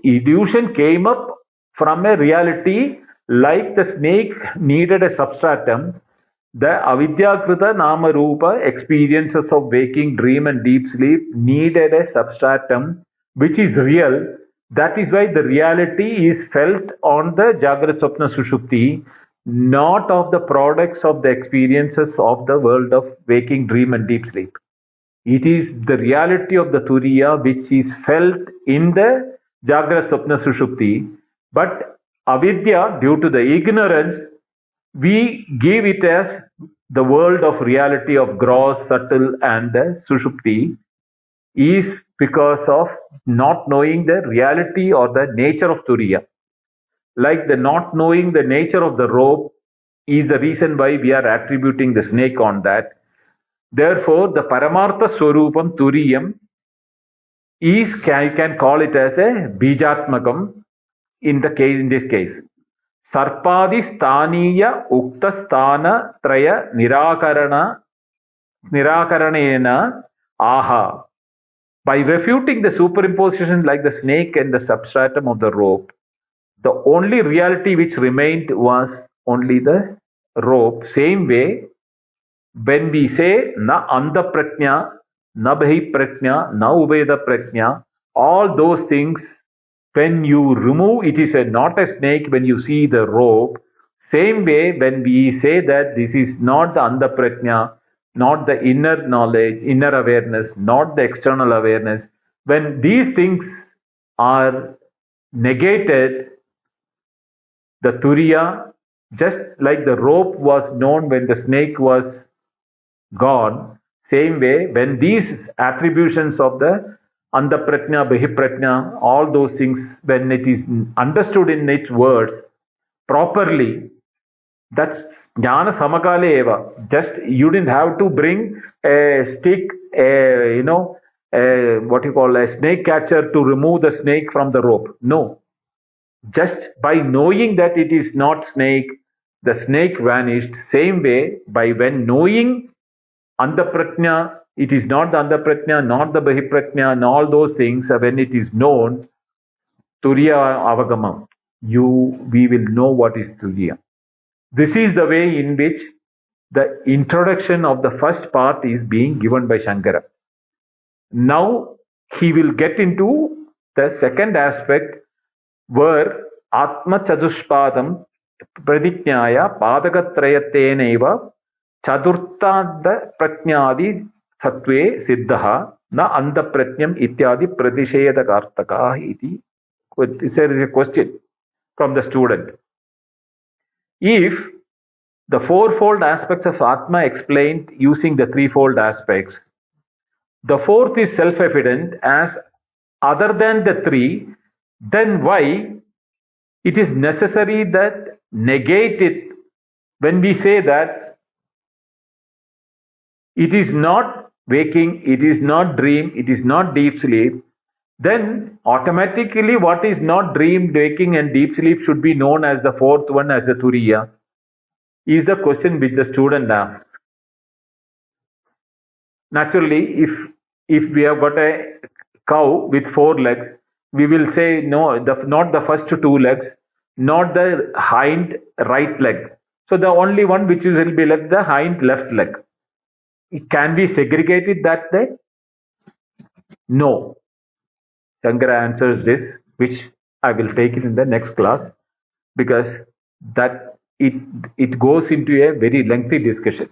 illusion came up from a reality like the snake needed a substratum. The avidyakrita nama rupa experiences of waking, dream, and deep sleep needed a substratum which is real. That is why the reality is felt on the Jagrat Swapna Sushupti, not of the products of the experiences of the world of waking, dream, and deep sleep. It is the reality of the Turiya which is felt in the Jagrat Swapna Sushupti. But avidya, due to the ignorance, we give it as the world of reality of gross, subtle, and the Sushupti is because of not knowing the reality or the nature of Turiya. Like the not knowing the nature of the rope is the reason why we are attributing the snake on that. Therefore, the Paramartha Swarupam Turiyam is can, can call it as a Bijatmakam in the case in this case. Sarpadi Staniya Ukta Sthana Traya Nirakarana Nirakaranena Aha. By refuting the superimposition like the snake and the substratum of the rope, the only reality which remained was only the rope. Same way, when we say na anda pratnya, na bhi pratnya, na ubeda pratnya, all those things, when you remove, it is a, not a snake when you see the rope. Same way, when we say that this is not the andapratnya not the inner knowledge, inner awareness, not the external awareness, when these things are negated, the turiya, just like the rope was known when the snake was gone, same way, when these attributions of the andapratnya, bahipratnya, all those things, when it is understood in its words properly, that's jnana samakale eva. Just you didn't have to bring a stick, a you know, a, what you call a snake catcher to remove the snake from the rope. No, just by knowing that it is not snake, the snake vanished. Same way, by when knowing andapratnya, it is not the andapratnya, not the bahipratnya, and all those things. When it is known, turiya avagamam, you we will know what is turiya. This is the way in which the introduction of the first part is being given by Shankara. Now he will get into the second aspect where Atma Chadushpadam Pradijnaya Padagatrayateneva Chadurtanda Pratnyadi सत्व सिद्ध न अंध प्रज्ञम इत्यादि प्रतिषेधकर्तक question from the student if the four fold aspects of आत्मा explain using the three fold aspects the fourth is self evident as other than the three then why it is necessary that negate it when we say that it is not waking, it is not dream, it is not deep sleep, then automatically what is not dream, waking, and deep sleep should be known as the fourth one as the Turiya, is the question which the student asks. Naturally, if if we have got a cow with four legs, we will say no, the, not the first two legs, not the hind right leg. So the only one which will be left the hind left leg. It can be segregated that way? No. Shankara answers this, which I will take it in the next class because that it it goes into a very lengthy discussion.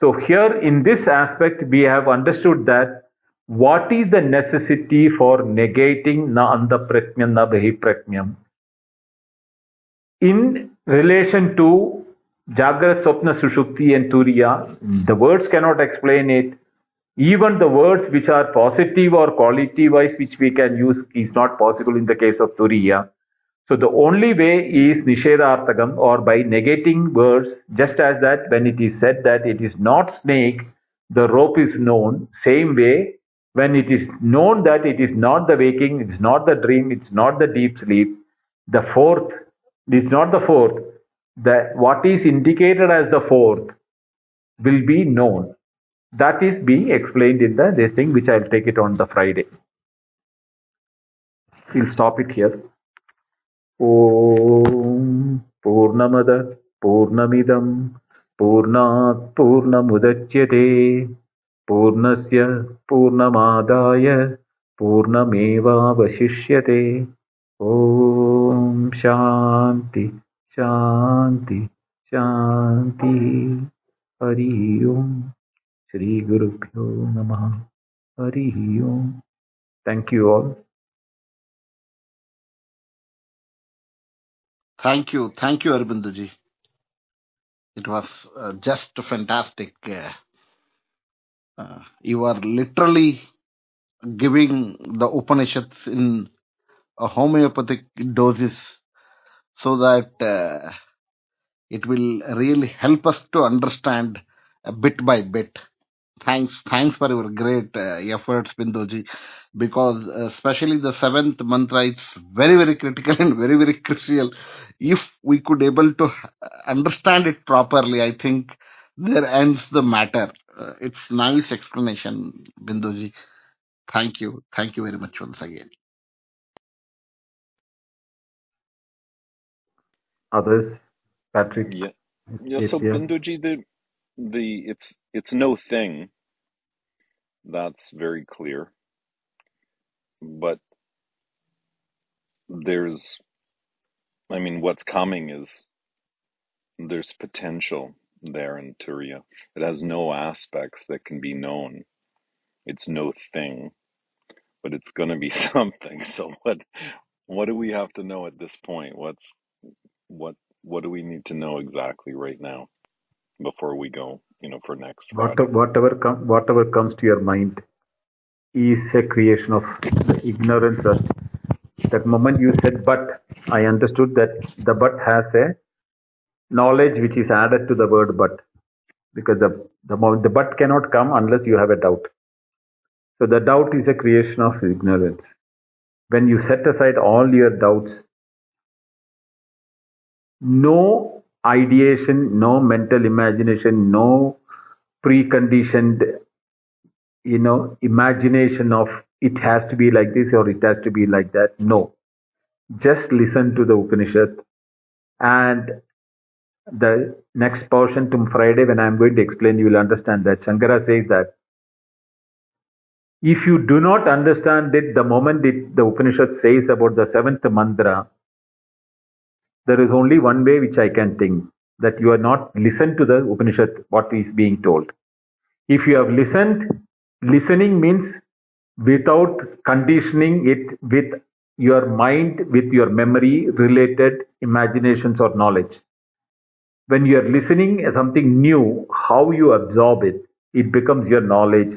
So here in this aspect we have understood that what is the necessity for negating na anda pratnyam na bahi pratnyam in relation to Jagrat, Swapna, Sushupti and Turiya, hmm. the words cannot explain it. Even the words which are positive or quality wise which we can use is not possible in the case of Turiya. So the only way is Nishedharthakam or by negating words, just as that when it is said that it is not snake, the rope is known. Same way, when it is known that it is not the waking, it's not the dream, it's not the deep sleep, the fourth, it's not the fourth, that what is indicated as the fourth will be known. That is being explained in the this thing, which I'll take it on the Friday. We'll stop it here. Om Purnamada Purnamidam Purnat Purnamudachyate Purnasya Purnamadaya Purnameva Vashishyate Om Shanti शान्ति शान्तिः हरिः ओम् श्रीगुरुभ्यो नमः हरिः ओम् Thank you all. Thank you. Thank you, Arbinduji. It was uh, just fantastic. Uh, uh, you are literally giving the Upanishads in a homeopathic doses so that uh, it will really help us to understand bit by bit. Thanks, thanks for your great uh, efforts, Binduji, because uh, especially the seventh mantra is very, very critical and very, very crucial. If we could able to uh, understand it properly, I think there ends the matter. Uh, it's nice explanation, Binduji. Thank you, thank you very much once again. Others, Patrick, Yeah. Yeah. So. Binduji, the the it's it's no thing. That's very clear. But there's, I mean, what's coming is there's potential there in Turiya. It has no aspects that can be known. It's no thing, but it's going to be [LAUGHS] something. So what what do we have to know at this point? What's what what do we need to know exactly right now before we go, you know, for next Friday? What- Whatever, com- whatever comes to your mind is a creation of the ignorance. Or that moment you said but, I understood that the but has a knowledge which is added to the word but, because the the moment the but cannot come unless you have a doubt. So the doubt is a creation of ignorance. When you set aside all your doubts, no ideation, no mental imagination, no preconditioned, you know, imagination of it has to be like this or it has to be like that. No. Just listen to the Upanishad and the next portion to Friday when I'm going to explain, you will understand that Shankara says that if you do not understand it the moment it, the Upanishad says about the seventh mantra, there is only one way which I can think that you are not listened to the Upanishad, what is being told. If you have listened, listening means without conditioning it with your mind, with your memory related imaginations or knowledge. When you are listening something new, how you absorb it, it becomes your knowledge.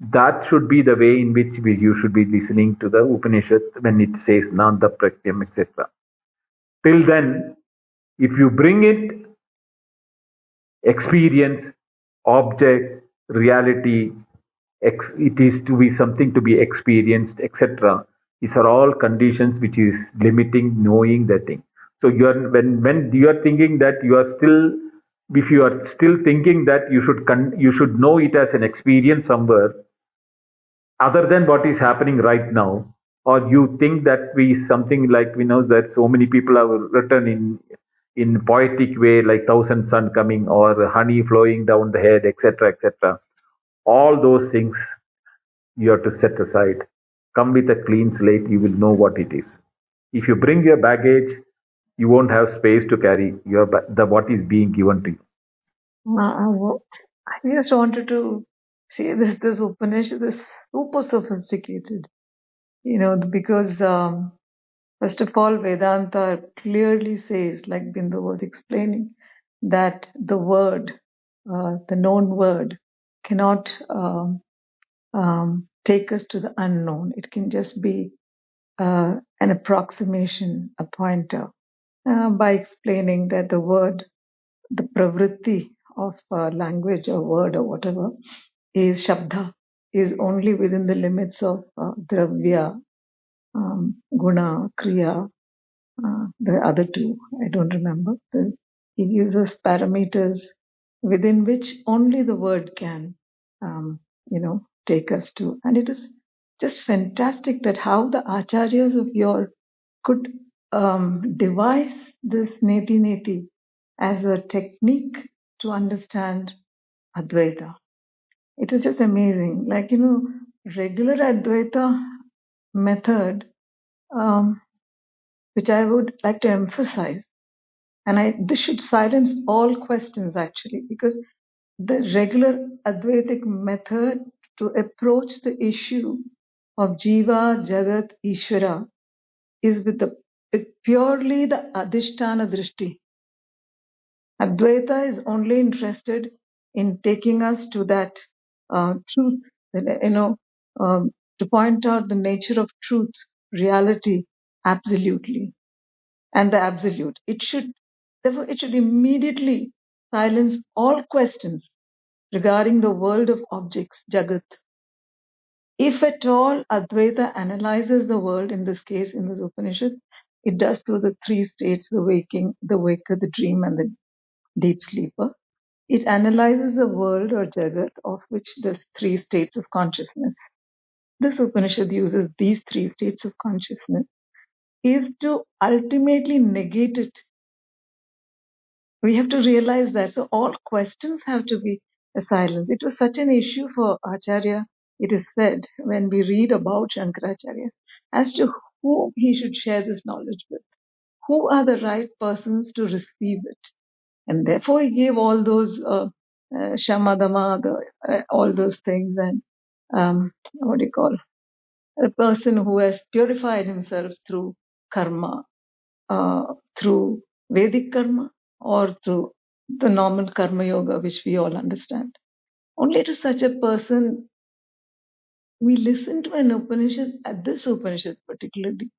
That should be the way in which you should be listening to the Upanishad when it says Nanda Pratyam, etc. Till then, if you bring it experience, object, reality, ex- it is to be something to be experienced, etc. These are all conditions which is limiting knowing the thing. So you are when when you are thinking that you are still, if you are still thinking that you should con- you should know it as an experience somewhere other than what is happening right now, or you think that we something like we know that so many people have written in in poetic way like thousand sun coming or honey flowing down the head, etc., etc. All those things you have to set aside. Come with a clean slate, you will know what it is. If you bring your baggage, you won't have space to carry your the what is being given to you. I just wanted to say this this Upanishad is super sophisticated, you know, because um, first of all, Vedanta clearly says, like Bindu was explaining, that the word, uh, the known word, cannot um, um, take us to the unknown. It can just be uh, an approximation, a pointer, uh, by explaining that the word the pravritti of uh, language or word or whatever is shabda is only within the limits of uh, dravya, um, guna, kriya, uh, the other two, I don't remember. The, he uses parameters within which only the word can, um, you know, take us to. And it is just fantastic that how the acharyas of yore could um, devise this neti neti as a technique to understand Advaita. It was just amazing. Like, you know, regular Advaita method, um, which I would like to emphasize, and I this should silence all questions actually, because the regular Advaitic method to approach the issue of Jiva, Jagat, Ishvara is with the with purely the Adhishtana Drishti. Advaita is only interested in taking us to that uh, truth, you know, um, to point out the nature of truth, reality, absolutely, and the absolute. It should, therefore, it should immediately silence all questions regarding the world of objects, Jagat. If at all Advaita analyzes the world, in this case, in this Upanishad, it does through the three states, the waking, the waker, the dream, and the deep sleeper. It analyzes the world or Jagat, of which there's three states of consciousness. This Upanishad uses these three states of consciousness is to ultimately negate it. We have to realize that so all questions have to be silenced. It was such an issue for Acharya, it is said, when we read about Shankaracharya, as to whom he should share this knowledge with. Who are the right persons to receive it? And therefore he gave all those uh, uh, the, uh, all those things, and um, what do you call a person who has purified himself through karma, uh, through Vedic karma, or through the normal karma yoga, which we all understand. Only to such a person we listen to an Upanishad, at this Upanishad particularly,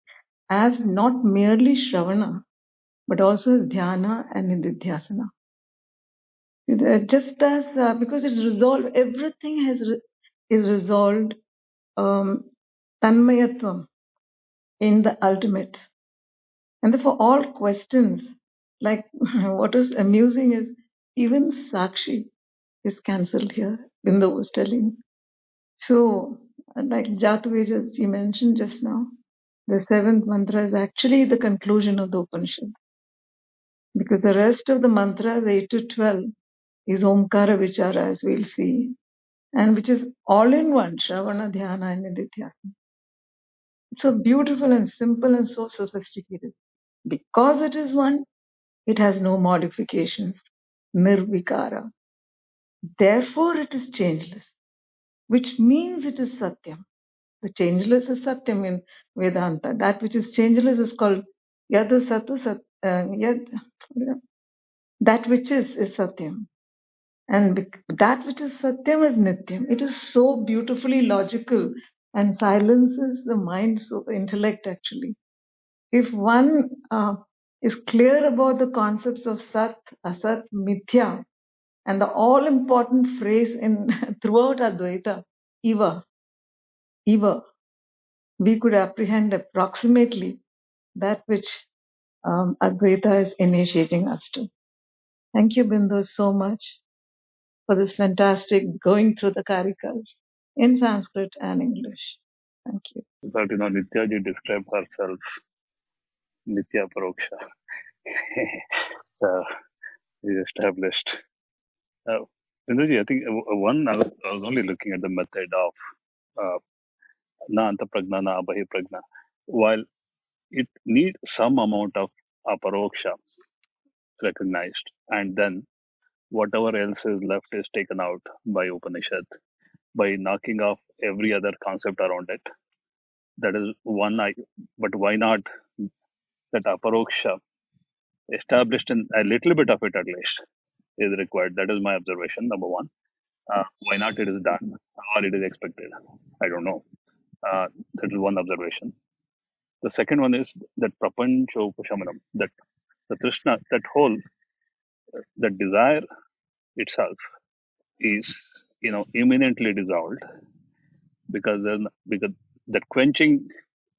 as not merely Shravana, but also as Dhyana and Nididhyasana. Uh, just as uh, because it's resolved, everything has re- is resolved um, tanmayatvam in the ultimate, and therefore all questions like [LAUGHS] what is amusing is even sakshi is cancelled here. Bindu was telling so, like Jataveja she mentioned just now, the seventh mantra is actually the conclusion of the Upanishad because the rest of the mantras eight to twelve is Omkara Vichara as we'll see and which is all in one Shravana, Dhyana, and Nididhyasana. It's so beautiful and simple and so sophisticated. Because it is one, it has no modifications. Nirvikara. Therefore, it is changeless, which means it is Satyam. The changeless is Satyam in Vedanta. That which is changeless is called Yadu Satu Sat, uh, Yad, that which is is Satyam. And that which is Satyam is Nityam. It is so beautifully logical and silences the mind, so intellect actually. If one uh, is clear about the concepts of Sat, Asat, Mithya, and the all important phrase in [LAUGHS] throughout Advaita, Eva, Eva, we could apprehend approximately that which um, Advaita is initiating us to. Thank you, Bindu, so much. for this fantastic going through the Karikas in Sanskrit and English. Thank you. But you know, Nityaji described herself Nitya Paroksha. [LAUGHS] uh, is established. Uh, Binduji, I think uh, one, I was, I was only looking at the method of uh, na anta pragna, na abahi pragna. While it needs some amount of aparoksha recognized, and then whatever else is left is taken out by Upanishad by knocking off every other concept around it. That is one. I, but why not that aparoksha established in a little bit of it at least is required. That is my observation. Number one, uh, why not it is done or it is expected? I don't know. Uh, that is one observation. The second one is that prapancho upashamanam, that the Trishna, that whole, that desire itself is, you know, imminently dissolved because then because that quenching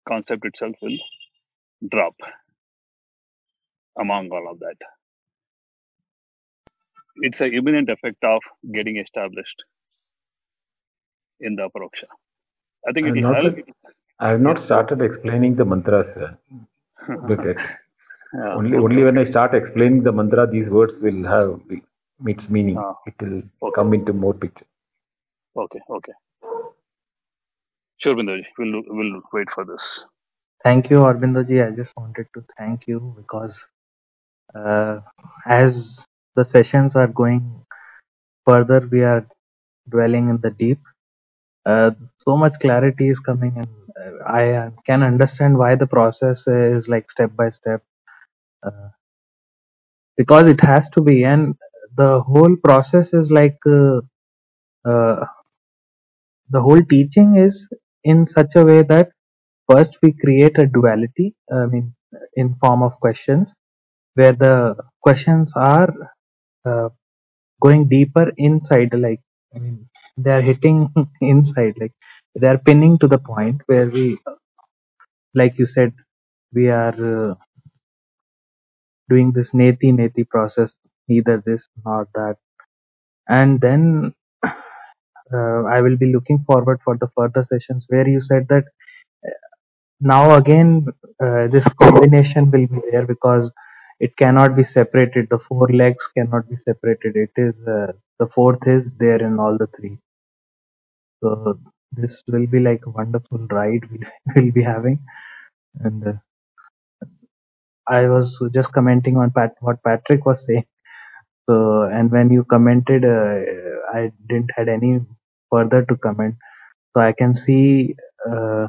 concept itself will drop among all of that. It's an imminent effect of getting established in the aparoksha. I think it is, it have will not, help. I have not started explaining the mantras [LAUGHS] but Yeah, only only when. I start explaining the mantra, these words will have its meaning. Ah, It will okay. come into more picture. Okay, okay. Sure, Binduji. We'll we'll wait for this. Thank you, Arbindoji. I just wanted to thank you because uh, as the sessions are going further, we are dwelling in the deep. Uh, so much clarity is coming, and uh, I can understand why the process is like step by step uh, because it has to be, and the whole process is like uh, uh, the whole teaching is in such a way that first we create a duality. I mean, in form of questions where the questions are uh, going deeper inside like i mean they are hitting [LAUGHS] inside like they are pinning to the point where we like you said we are uh, doing this neti neti process neither this nor that. And then [CLEARS THROAT] uh, i will be looking forward for the further sessions where you said that now again uh, this combination will be there because it cannot be separated. The four legs cannot be separated. It is uh, the fourth is there in all the three. So this will be like a wonderful ride we [LAUGHS] will be having. And uh, I was just commenting on Pat what Patrick was saying. So and when you commented, uh, I didn't had any further to comment. So I can see uh,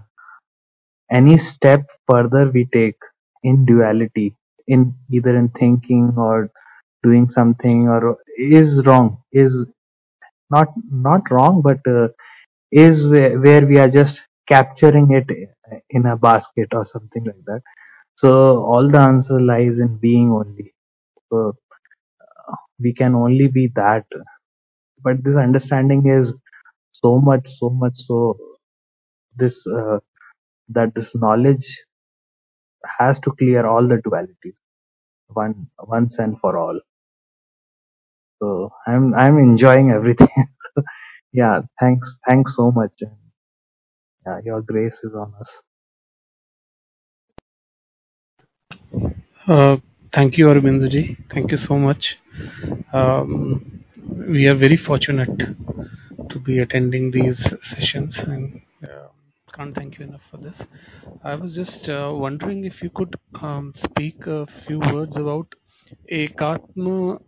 any step further we take in duality, in either in thinking or doing something, or is wrong, is not not wrong, but uh, is where, where we are just capturing it in a basket or something like that. So all the answer lies in being only. So we can only be that. But this understanding is so much, so much so this uh, that this knowledge has to clear all the dualities one once and for all. So I'm I'm enjoying everything. [LAUGHS] yeah, thanks thanks so much. And, yeah, your grace is on us. Uh, thank you, Arvindaji. Thank you so much. Um, we are very fortunate to be attending these sessions and uh, can't thank you enough for this. I was just uh, wondering if you could um, speak a few words about Ekatma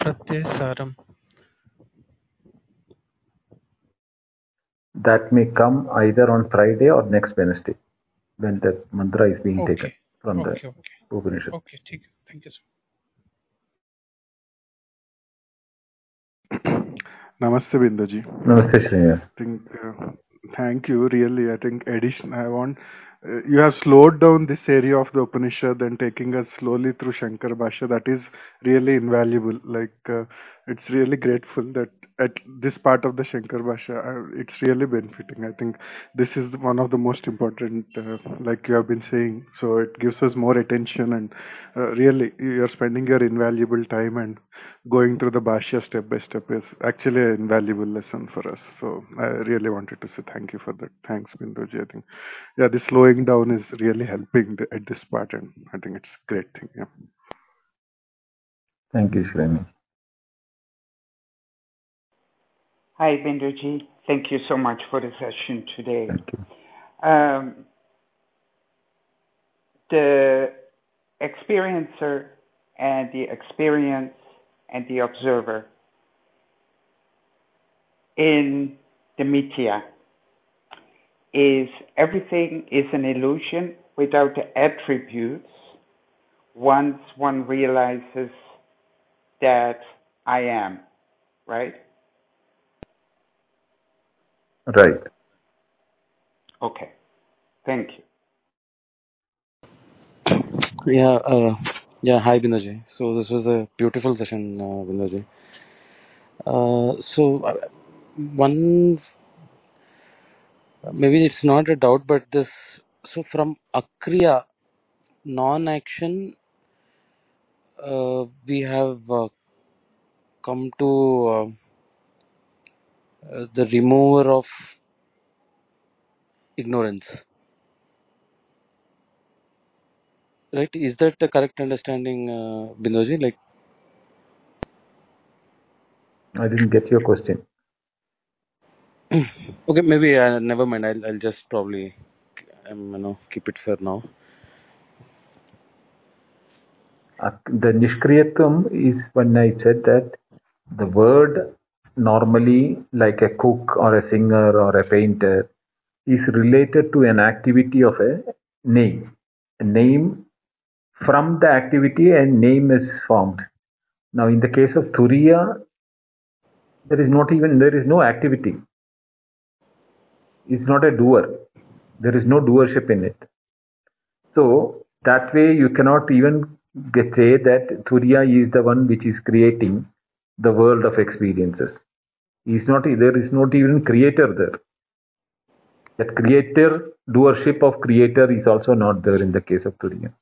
Pratyayasaram. that may come either on Friday or next Wednesday when that mantra is being okay. taken from okay, the okay. Upanishad. Okay, thank you. Thank you, sir. [CLEARS THROAT] Namaste, Bindaji. Namaste, Shreyas. I think, uh, thank you, really. I think addition, I want, uh, you have slowed down this area of the Upanishad and taking us slowly through Shankar Bhashya. That is really invaluable. Like, uh, it's really grateful that at this part of the Shankar Bhashya, uh, it's really benefiting. I think this is one of the most important, uh, like you have been saying. So it gives us more attention and uh, really you're spending your invaluable time and going through the Bhashya step by step is actually an invaluable lesson for us. So I really wanted to say thank you for that. Thanks, Binduji. I think, yeah, this slowing down is really helping at this part, and I think it's a great thing. Yeah. Thank you, Srinivas. Hi, Binduji. Thank you so much for the session today. Thank you. Um, the experiencer and the experience and the observer in the Mithya is everything is an illusion without the attributes once one realizes that I am, right? Right. Okay. Thank you. Yeah, uh, yeah. Hi, Binaji. So this was a beautiful session, uh, Binaji. Uh, so uh, one, maybe it's not a doubt, but this. So from akriya, non-action, uh, we have uh, come to uh, the remover of ignorance. Right? Is that the correct understanding, uh, Binduji? Like, I didn't get your question. [CLEARS THROAT] okay, maybe uh, never mind. I'll, I'll just probably, um, you know, keep it for now. Uh, the Nishkriyatvam is when I said that the word normally, like a cook or a singer or a painter, is related to an activity of a name. A name from the activity, a name is formed. Now, in the case of Turiya, there is not even there is no activity. It's not a doer. There is no doership in it. So that way you cannot even say that Turiya is the one which is creating the world of experiences. He's not there is not even creator there. That creator doership of creator is also not there in the case of Turiya.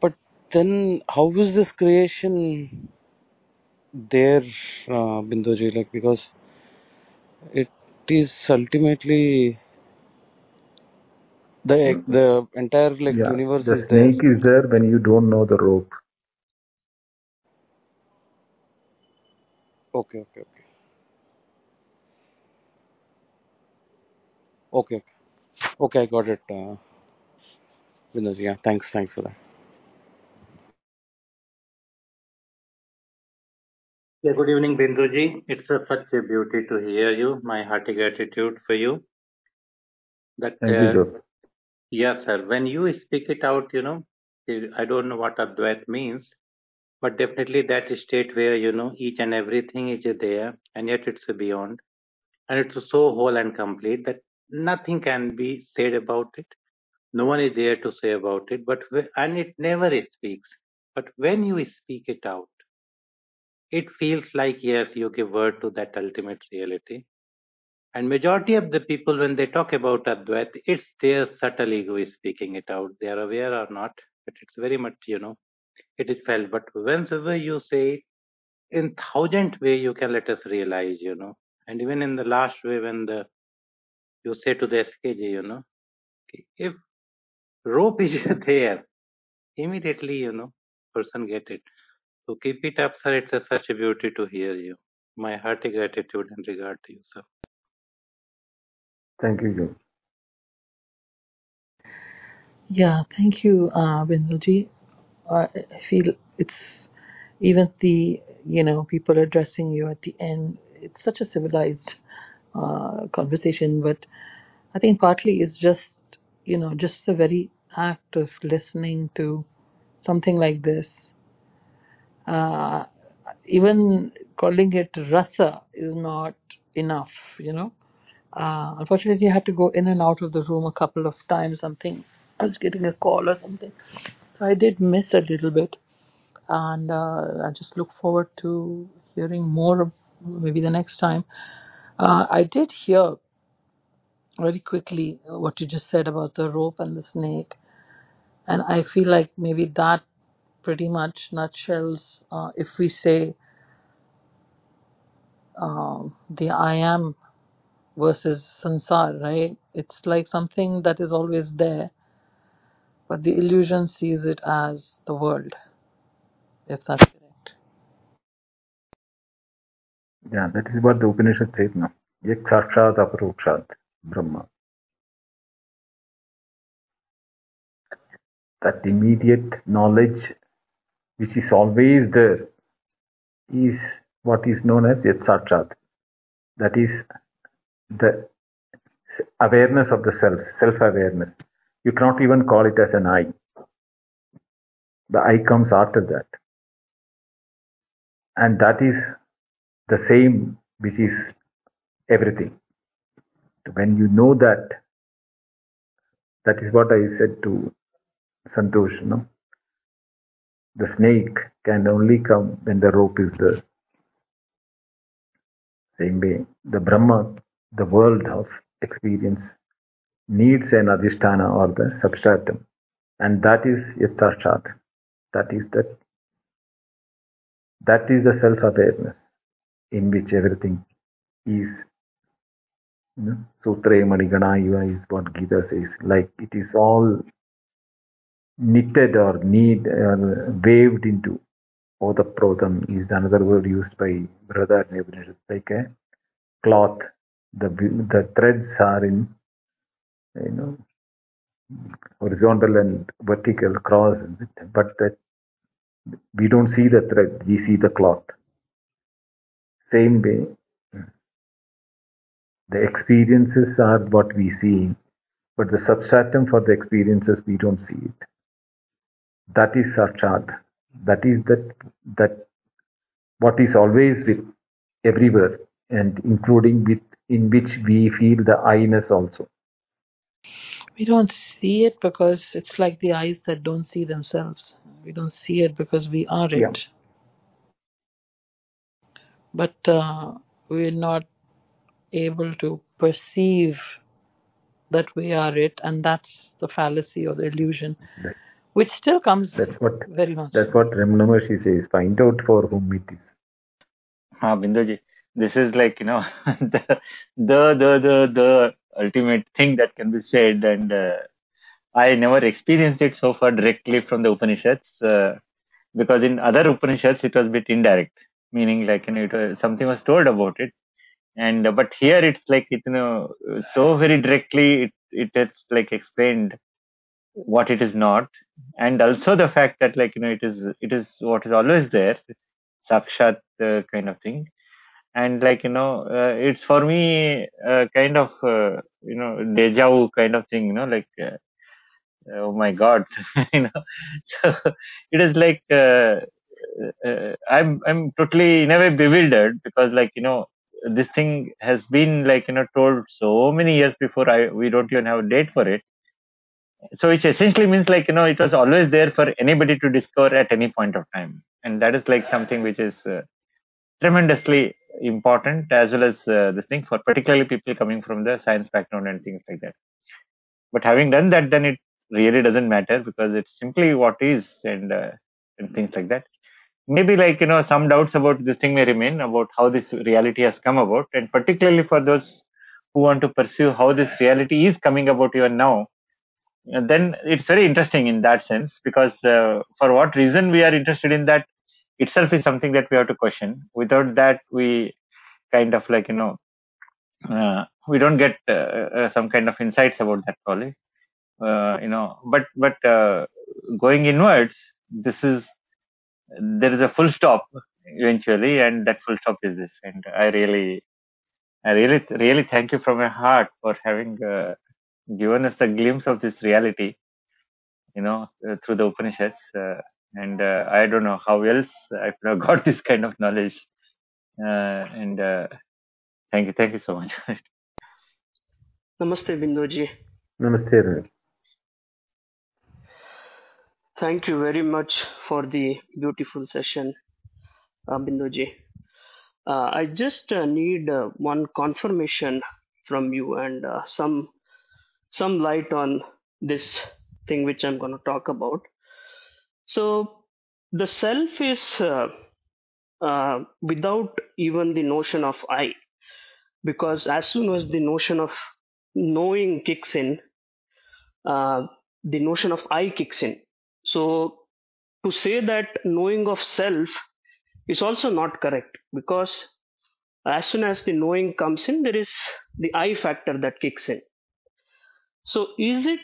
But then, how is this creation there, uh, Binduji? Like, because it is ultimately the the entire like Yeah, universe the is there. snake is there when you don't know the rope. Okay, okay, okay, okay, okay. Okay, I got it, uh, Binduji. Yeah, thanks, thanks for that. Yeah, good evening, Binduji. It's a, such a beauty to hear you. My hearty gratitude for you. That Thank you, uh, Joseph. yes, sir. When you speak it out, you know, I don't know what Advait means, but definitely that state where you know each and everything is there, and yet it's beyond, and it's so whole and complete that nothing can be said about it. No one is there to say about it, but and it never speaks. But when you speak it out, it feels like yes, you give word to that ultimate reality And majority of the people, when they talk about Advait, it's their subtle ego is speaking it out. They are aware or not, but it's very much, you know, it is felt. But whenever you say it in thousand way, you can let us realize, you know. And even in the last way, when the you say to the SKJ, you know, if rope is [LAUGHS] there, immediately, you know, person get it. So keep it up, sir. It's a, such a beauty to hear you. My hearty gratitude and regard to you, sir. Thank you, Joseph. Yeah, thank you, uh, Binduji. I feel it's even the you know people addressing you at the end. It's such a civilized uh, conversation, but I think partly it's just you know just the very act of listening to something like this. Uh, even calling it rasa is not enough, you know. Uh, unfortunately, I had to go in and out of the room a couple of times. Something I was getting a call or something, so I did miss a little bit. and uh, I just look forward to hearing more maybe the next time. Uh, I did hear very quickly what you just said about the rope and the snake, and I feel like maybe that pretty much nutshells uh, if we say um, the I am versus sansar, right? It's like something that is always there, but the illusion sees it as the world, if that's correct. Yeah, that is what the Upanishad says now. Yat sakshat aparokshat Brahma. That immediate knowledge which is always there is what is known as Sakshat. That is the awareness of the self, self-awareness. You cannot even call it as an I. The I comes after that. And that is the same which is everything. When you know that, that is what I said to Santosh, no? The snake can only come when the rope is there. Same way, the Brahma, the world of experience, needs an adhisthana or the substratum. And that is Yathashat. That is the that is the self-awareness in which everything is You know, Sutre Manigana Iva is what Gita says. Like it is all knitted or knit or waved into Otaprotam is another word used by Brihad Upanishad, like a cloth. The the threads are in you know horizontal and vertical cross, but that we don't see the thread, we see the cloth. Same way, the experiences are what we see, but the substratum for the experiences we don't see it. That is Sakshat. That is that that what is always with everywhere and including with in which we feel the I-ness also. We don't see it because it's like the eyes that don't see themselves. We don't see it because we are Yeah. it. But uh, we're not able to perceive that we are it, and that's the fallacy or the illusion, That, which still comes that's what very much. that's what Ramana Maharshi says. Find out for whom it is. Ah, Binduji, this is like you know [LAUGHS] the the the the, the ultimate thing that can be said, and uh, I never experienced it so far directly from the Upanishads, uh, because in other Upanishads it was a bit indirect, meaning like you know was, something was told about it, and uh, but here it's like it you know so very directly it it is like explained what it is not, and also the fact that like you know it is it is what is always there, sakshat uh, kind of thing and like you know uh, it's for me uh, kind of uh, you know deja vu kind of thing you know like uh, oh my god [LAUGHS] you know. So it is like uh, i'm i'm totally in a way bewildered because like you know this thing has been like you know told so many years before i we don't even have a date for it. So which essentially means like you know it was always there for anybody to discover at any point of time. And that is like something which is tremendously important as well as uh, this thing for particularly people coming from the science background and things like that. But having done that, then it really doesn't matter because it's simply what is and uh, and things like that. Maybe like you know some doubts about this thing may remain about how this reality has come about, and particularly for those who want to pursue how this reality is coming about even now. Then it's very interesting in that sense because uh, for what reason we are interested in that itself is something that we have to question. Without that, we kind of like you know uh, we don't get uh, uh, some kind of insights about that probably. Uh, you know, but but uh, going inwards, this is there is a full stop eventually, and that full stop is this. And I really, I really, really thank you from my heart for having uh, given us a glimpse of this reality. You know, through the Upanishads. And uh, I don't know how else I could have [LAUGHS] got this kind of knowledge. Uh, and uh, thank you, thank you so much. [LAUGHS] Namaste, Binduji. Namaste. Ravi. Thank you very much for the beautiful session, uh, Binduji. Uh, I just uh, need uh, one confirmation from you and uh, some some light on this thing which I'm going to talk about. So the self is uh, uh, without even the notion of I, because as soon as the notion of knowing kicks in, uh, the notion of I kicks in. So to say that knowing of self is also not correct because as soon as the knowing comes in, there is the I factor that kicks in. So is it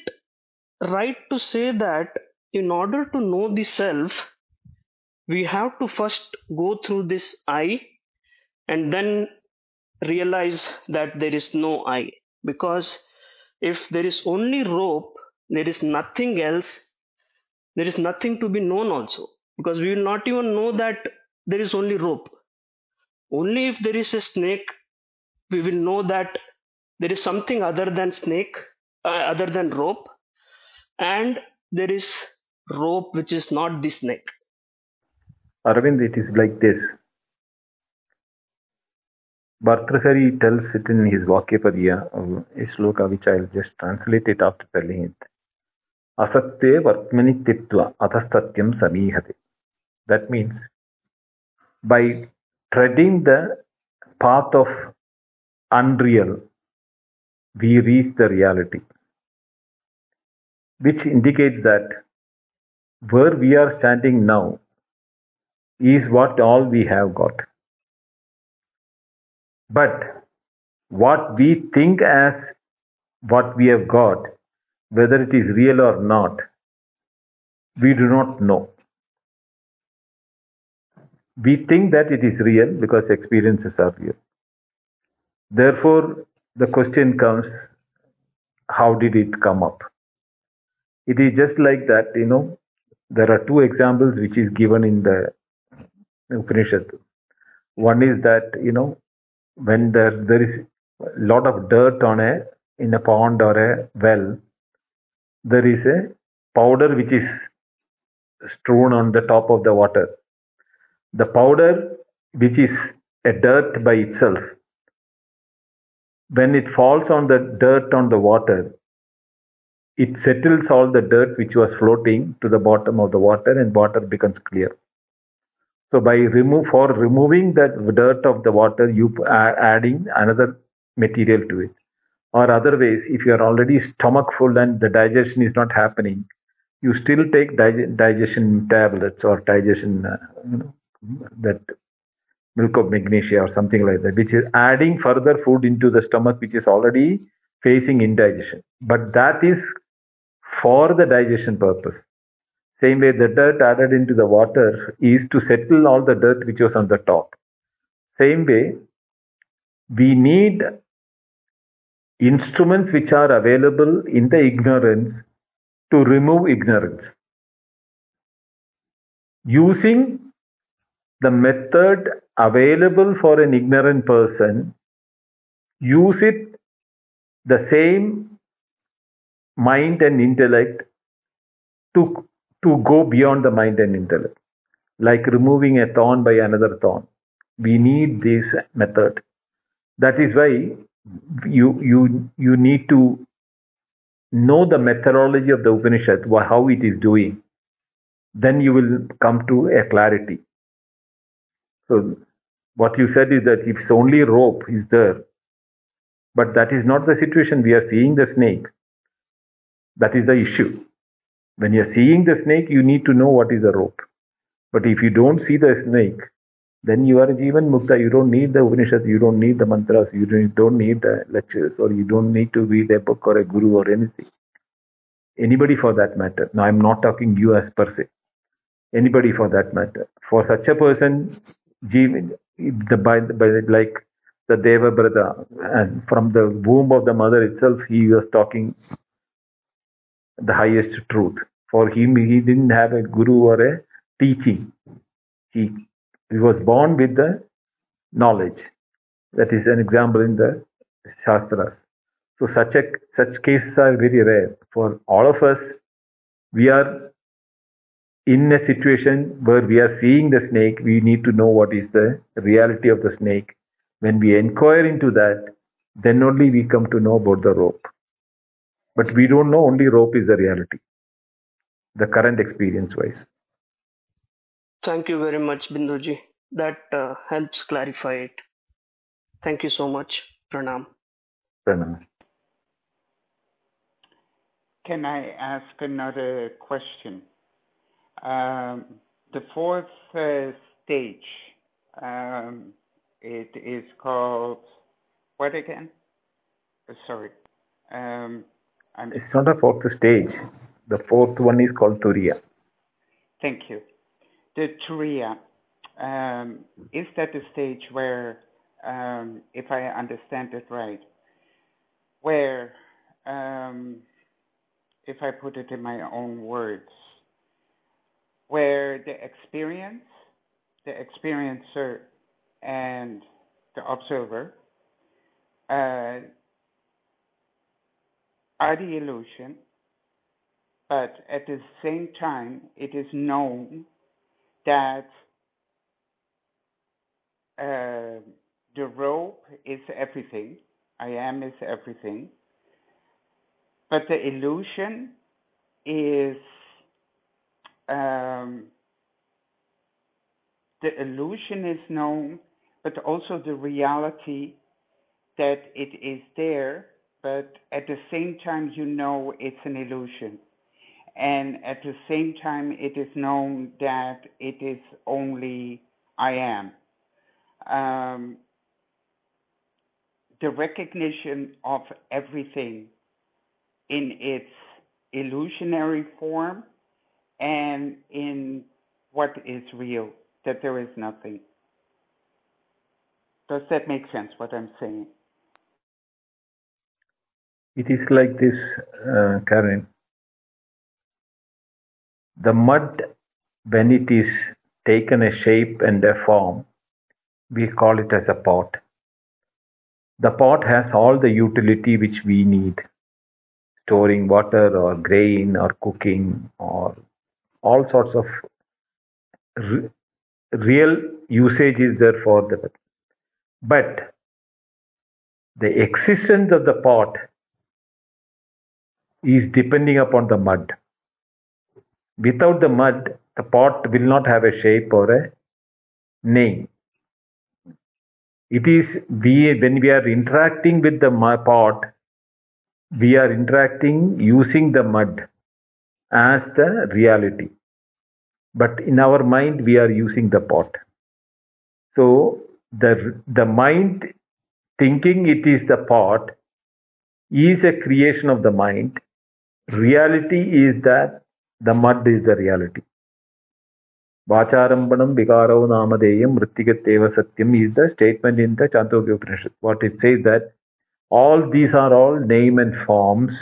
right to say that in order to know the self, we have to first go through this I and then realize that there is no I? Because if there is only rope, there is nothing else, there is nothing to be known also. Because we will not even know that there is only rope. Only if there is a snake, we will know that there is something other than snake, uh, other than rope, and there is rope which is not the snake. Arvind, it is like this. Bhartrhari tells it in his Vakyapadiya, uh, a sloka which I'll just translate it after telling it. Asatye vartmani titva athastatyam samihate. That means by treading the path of unreal, we reach the reality, which indicates that where we are standing now is what all we have got. But what we think as what we have got, whether it is real or not, we do not know. We think that it is real because experiences are real. Therefore, the question comes how did it come up? It is just like that, you know, there are two examples which is given in the Upanishad. One is that, you know, when there, there is a lot of dirt on a in a pond or a well, there is a powder which is strewn on the top of the water. The powder, which is a dirt by itself, when it falls on the dirt on the water, it settles all the dirt which was floating to the bottom of the water and water becomes clear. So by remove for removing that dirt of the water, you are adding another material to it. Or other ways, if you are already stomach full and the digestion is not happening, you still take dig- digestion tablets or digestion, uh, you know, that milk of magnesia or something like that, which is adding further food into the stomach, which is already facing indigestion. But that is for the digestion purpose. Same way, the dirt added into the water is to settle all the dirt which was on the top. Same way, we need instruments which are available in the ignorance to remove ignorance. Using the method available for an ignorant person, use it the same mind and intellect to, to go beyond the mind and intellect. Like removing a thorn by another thorn. We need this method. That is why you you you need to know the methodology of the Upanishad, how it is doing. Then you will come to a clarity. So what you said is that if only rope is there, but that is not the situation. We are seeing the snake. That is the issue. When you are seeing the snake, you need to know what is the rope. But if you don't see the snake, then you are Jivan Mukta. You don't need the Upanishad, you don't need the mantras, you don't don't need the lectures, or you don't need to read a book or a guru or anything. Anybody for that matter. Now, I'm not talking you as per se. Anybody for that matter. For such a person, Jivan, the, by, by, like the Deva Brother, and from the womb of the mother itself, he was talking the highest truth. For him, he didn't have a guru or a teaching. He, he was born with the knowledge. That is an example in the Shastras. So such a such cases are very rare. For all of us, we are in a situation where we are seeing the snake. We need to know what is the reality of the snake. When we inquire into that, then only we come to know about the rope. But we don't know only rope is the reality, the current experience wise. Thank you very much, Binduji. That uh, helps clarify it. Thank you so much. Pranam. Pranam. Can I ask another question? Um, the fourth uh, stage, um, it is called what again? Uh, sorry, um, I'm. It's not a fourth stage. The fourth one is called Turiya. Thank you. The Turiya, um, is that the stage where, um, if I understand it right, where, um, if I put it in my own words, where the experience, the experiencer, and the observer uh, are the illusion, but at the same time, it is known that uh, the rope is everything, I am is everything, but the illusion is um, the illusion is known, but also the reality that it is there but at the same time, you know it's an illusion. And at the same time, it is known that it is only I am. Um, the recognition of everything in its illusionary form and in what is real, that there is nothing. Does that make sense, what I'm saying? It is like this, uh, Karen. The mud, when it is taken a shape and a form, we call it as a pot. The pot has all the utility which we need storing water or grain or cooking or all sorts of re- real usage is there for the but the existence of the pot is depending upon the mud. Without the mud the pot will not have a shape or a name. It is we when we are interacting with the pot we are interacting using the mud as the reality. But in our mind we are using the pot. So the the mind thinking it is the pot is a creation of the mind reality is that the mud is the reality Vacharambanam Vikaro Namadeyam Mrittigateva Satyam is the statement in the Chandogya Upanishad. What it says that all these are all name and forms,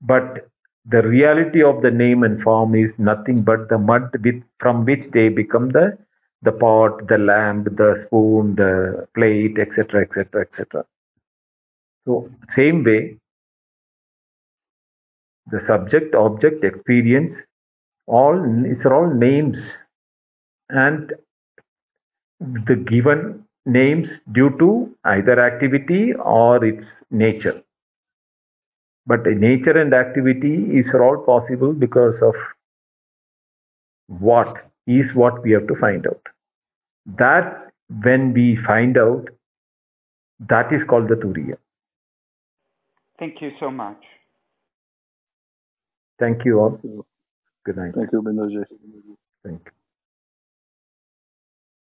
but the reality of the name and form is nothing but the mud with, from which they become the the pot, the lamp, the spoon, the plate, etc., etc., etc. So same way, the subject, object, experience, all these are all names and the given names due to either activity or its nature. But nature and activity is all possible because of what is what we have to find out. That when we find out, that is called the Turiya. Thank you so much. Thank you all. Good night. Thank you, Binduji. Thank you.